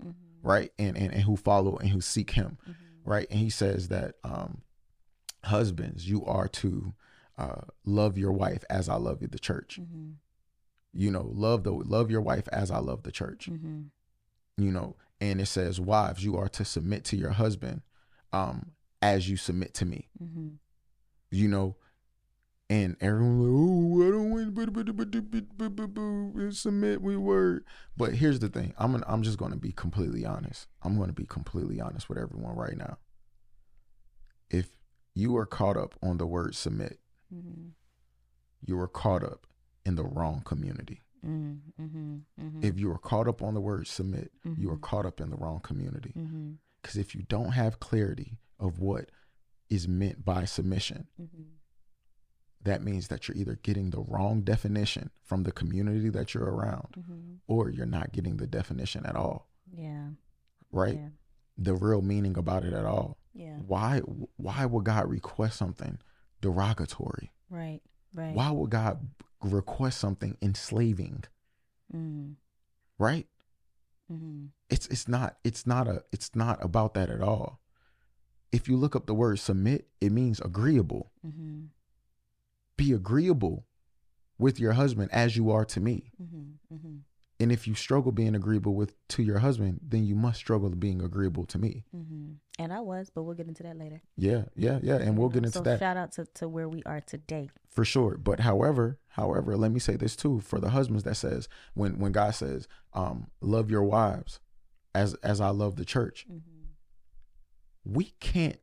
right? And, and and who follow and who seek him, right? And he says that um, husbands, you are to uh, love your wife as I love you, the church.
mm-hmm.
You know, love the love your wife as I love the church
Mm-hmm.
you know and it says wives you are to submit to your husband um as you submit to me.
Mm-hmm.
you know and everyone like oh i don't want but submit we word. But here's the thing i'm gonna, i'm just going to be completely honest. I'm going to be completely honest with everyone right now. If you are caught up on the word submit
Mm-hmm.
you are caught up in the wrong community
Mm-hmm. Mm-hmm.
if you are caught up on the word submit you are
Mhm.
caught up in the wrong community
Mm-hmm.
Because if you don't have clarity of what is meant by submission,
Mm-hmm.
that means that you're either getting the wrong definition from the community that you're around
Mm-hmm.
or you're not getting the definition at all,
Yeah.
right?
Yeah.
The real meaning about it at all.
Yeah.
Why why would God request something derogatory?
Right. Right.
Why would God request something enslaving,
Mm-hmm.
right?
Mm-hmm.
It's it's not it's not a it's not about that at all. If you look up the word submit, it means agreeable.
Mm-hmm.
be agreeable with your husband as you are to me.
Mm-hmm. Mm-hmm.
And if you struggle being agreeable with to your husband, then you must struggle being agreeable to me.
hmm And I was, but we'll get into that later.
Yeah, yeah, yeah. And we'll get into
so
that.
shout out to, to where we are today.
for sure but however however let me say this too for the husbands that says when when god says um love your wives as as i love the church
Mm-hmm.
we can't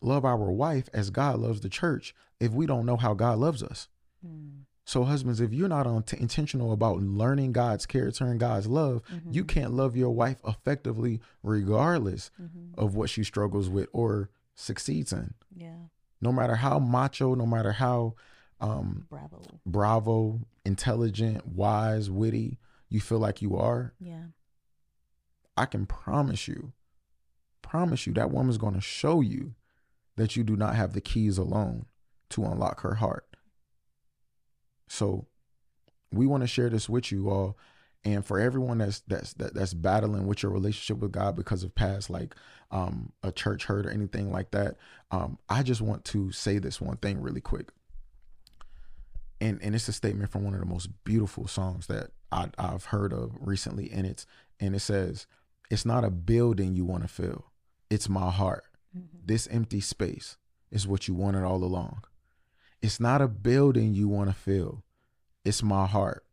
love our wife as god loves the church if we don't know how god loves us
Mm.
So husbands if you're not on t- intentional about learning god's character and god's love you
Mm-hmm.
can't love your wife effectively regardless
Mm-hmm.
of what she struggles with or succeeds in
Yeah.
no matter how macho no matter how um
Bravo.
bravo, intelligent, wise, witty you feel like you are,
Yeah.
I can promise you, promise you that woman's going to show you that you do not have the keys alone to unlock her heart. So we want to share this with you all and for everyone that's that's that, that's battling with your relationship with God because of past like um a church hurt or anything like that um I just want to say this one thing really quick and and it's a statement from one of the most beautiful songs that I, I've heard of recently, and it's and it says, "It's not a building you want to fill, it's my heart.
Mm-hmm.
This empty space is what you wanted all along. It's not a building you want to fill, it's my heart.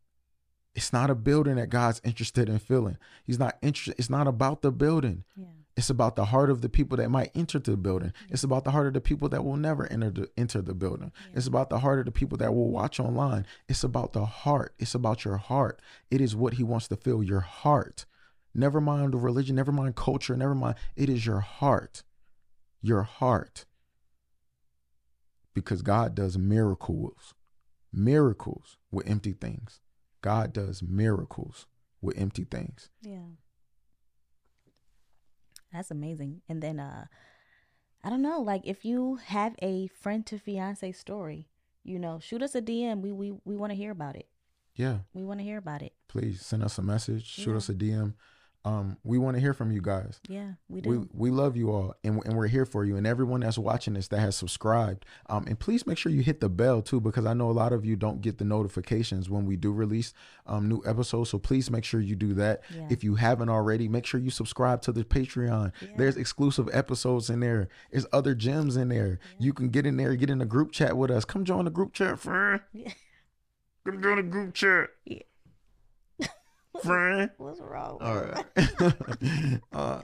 It's not a building that God's interested in filling. He's not interested. It's not about the building.
Yeah.
It's about the heart of the people that might enter the building. It's about the heart of the people that will never enter the, enter the building. It's about the heart of the people that will watch online. It's about the heart. It's about your heart. It is what he wants to fill your heart. Never mind the religion, never mind culture, never mind. It is your heart. Your heart. Because God does miracles. Miracles with empty things. God does miracles with empty things.
Yeah. That's amazing. And then uh I don't know, like if you have a friend to fiance story, you know, shoot us a DM. We we we want to hear about it.
Yeah.
We want to hear about it.
Please send us a message, shoot
Yeah.
us a DM. Um, we want to hear from you guys.
Yeah, we do.
We we love you all, and and we're here for you. And everyone that's watching this that has subscribed, um, and please make sure you hit the bell too, because I know a lot of you don't get the notifications when we do release um new episodes. So please make sure you do that.
Yeah.
If you haven't already, make sure you subscribe to the Patreon. There's exclusive episodes in there. There's other gems in there. You can get in there, get in a group chat with us. Come join the group chat, friend.
Yeah.
Come join the group chat,
Yeah.
Friend.
What's wrong?
All right. uh,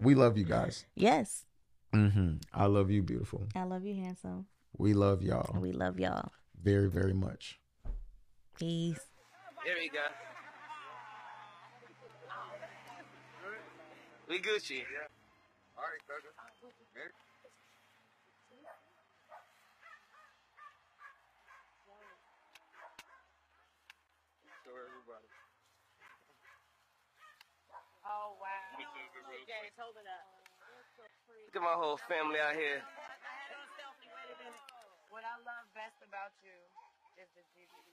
we love you guys.
Yes.
Mm-hmm. I love you, beautiful.
I love you, handsome.
We love y'all
we love y'all.
very, very much.
Peace.
Here we go. We Gucci.
All right, brother. Merry- Show everybody.
Oh wow. James, hold it up.
Look at my whole family out here.
What I love best about you is the GBD.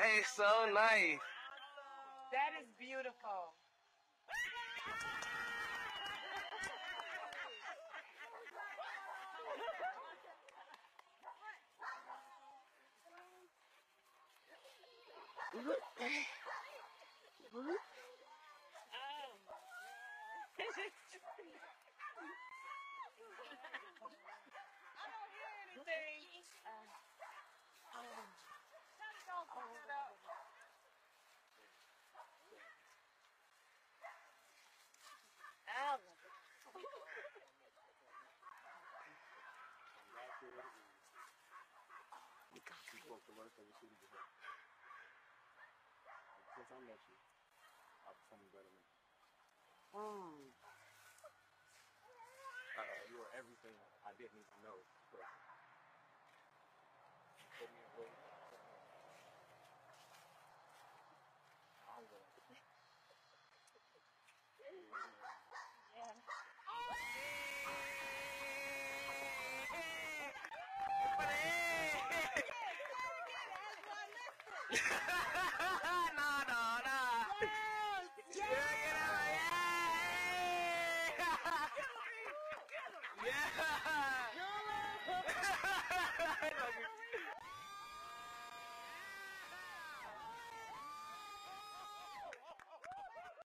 That is so nice.
That is beautiful.
Uh, you are everything I didn't even know.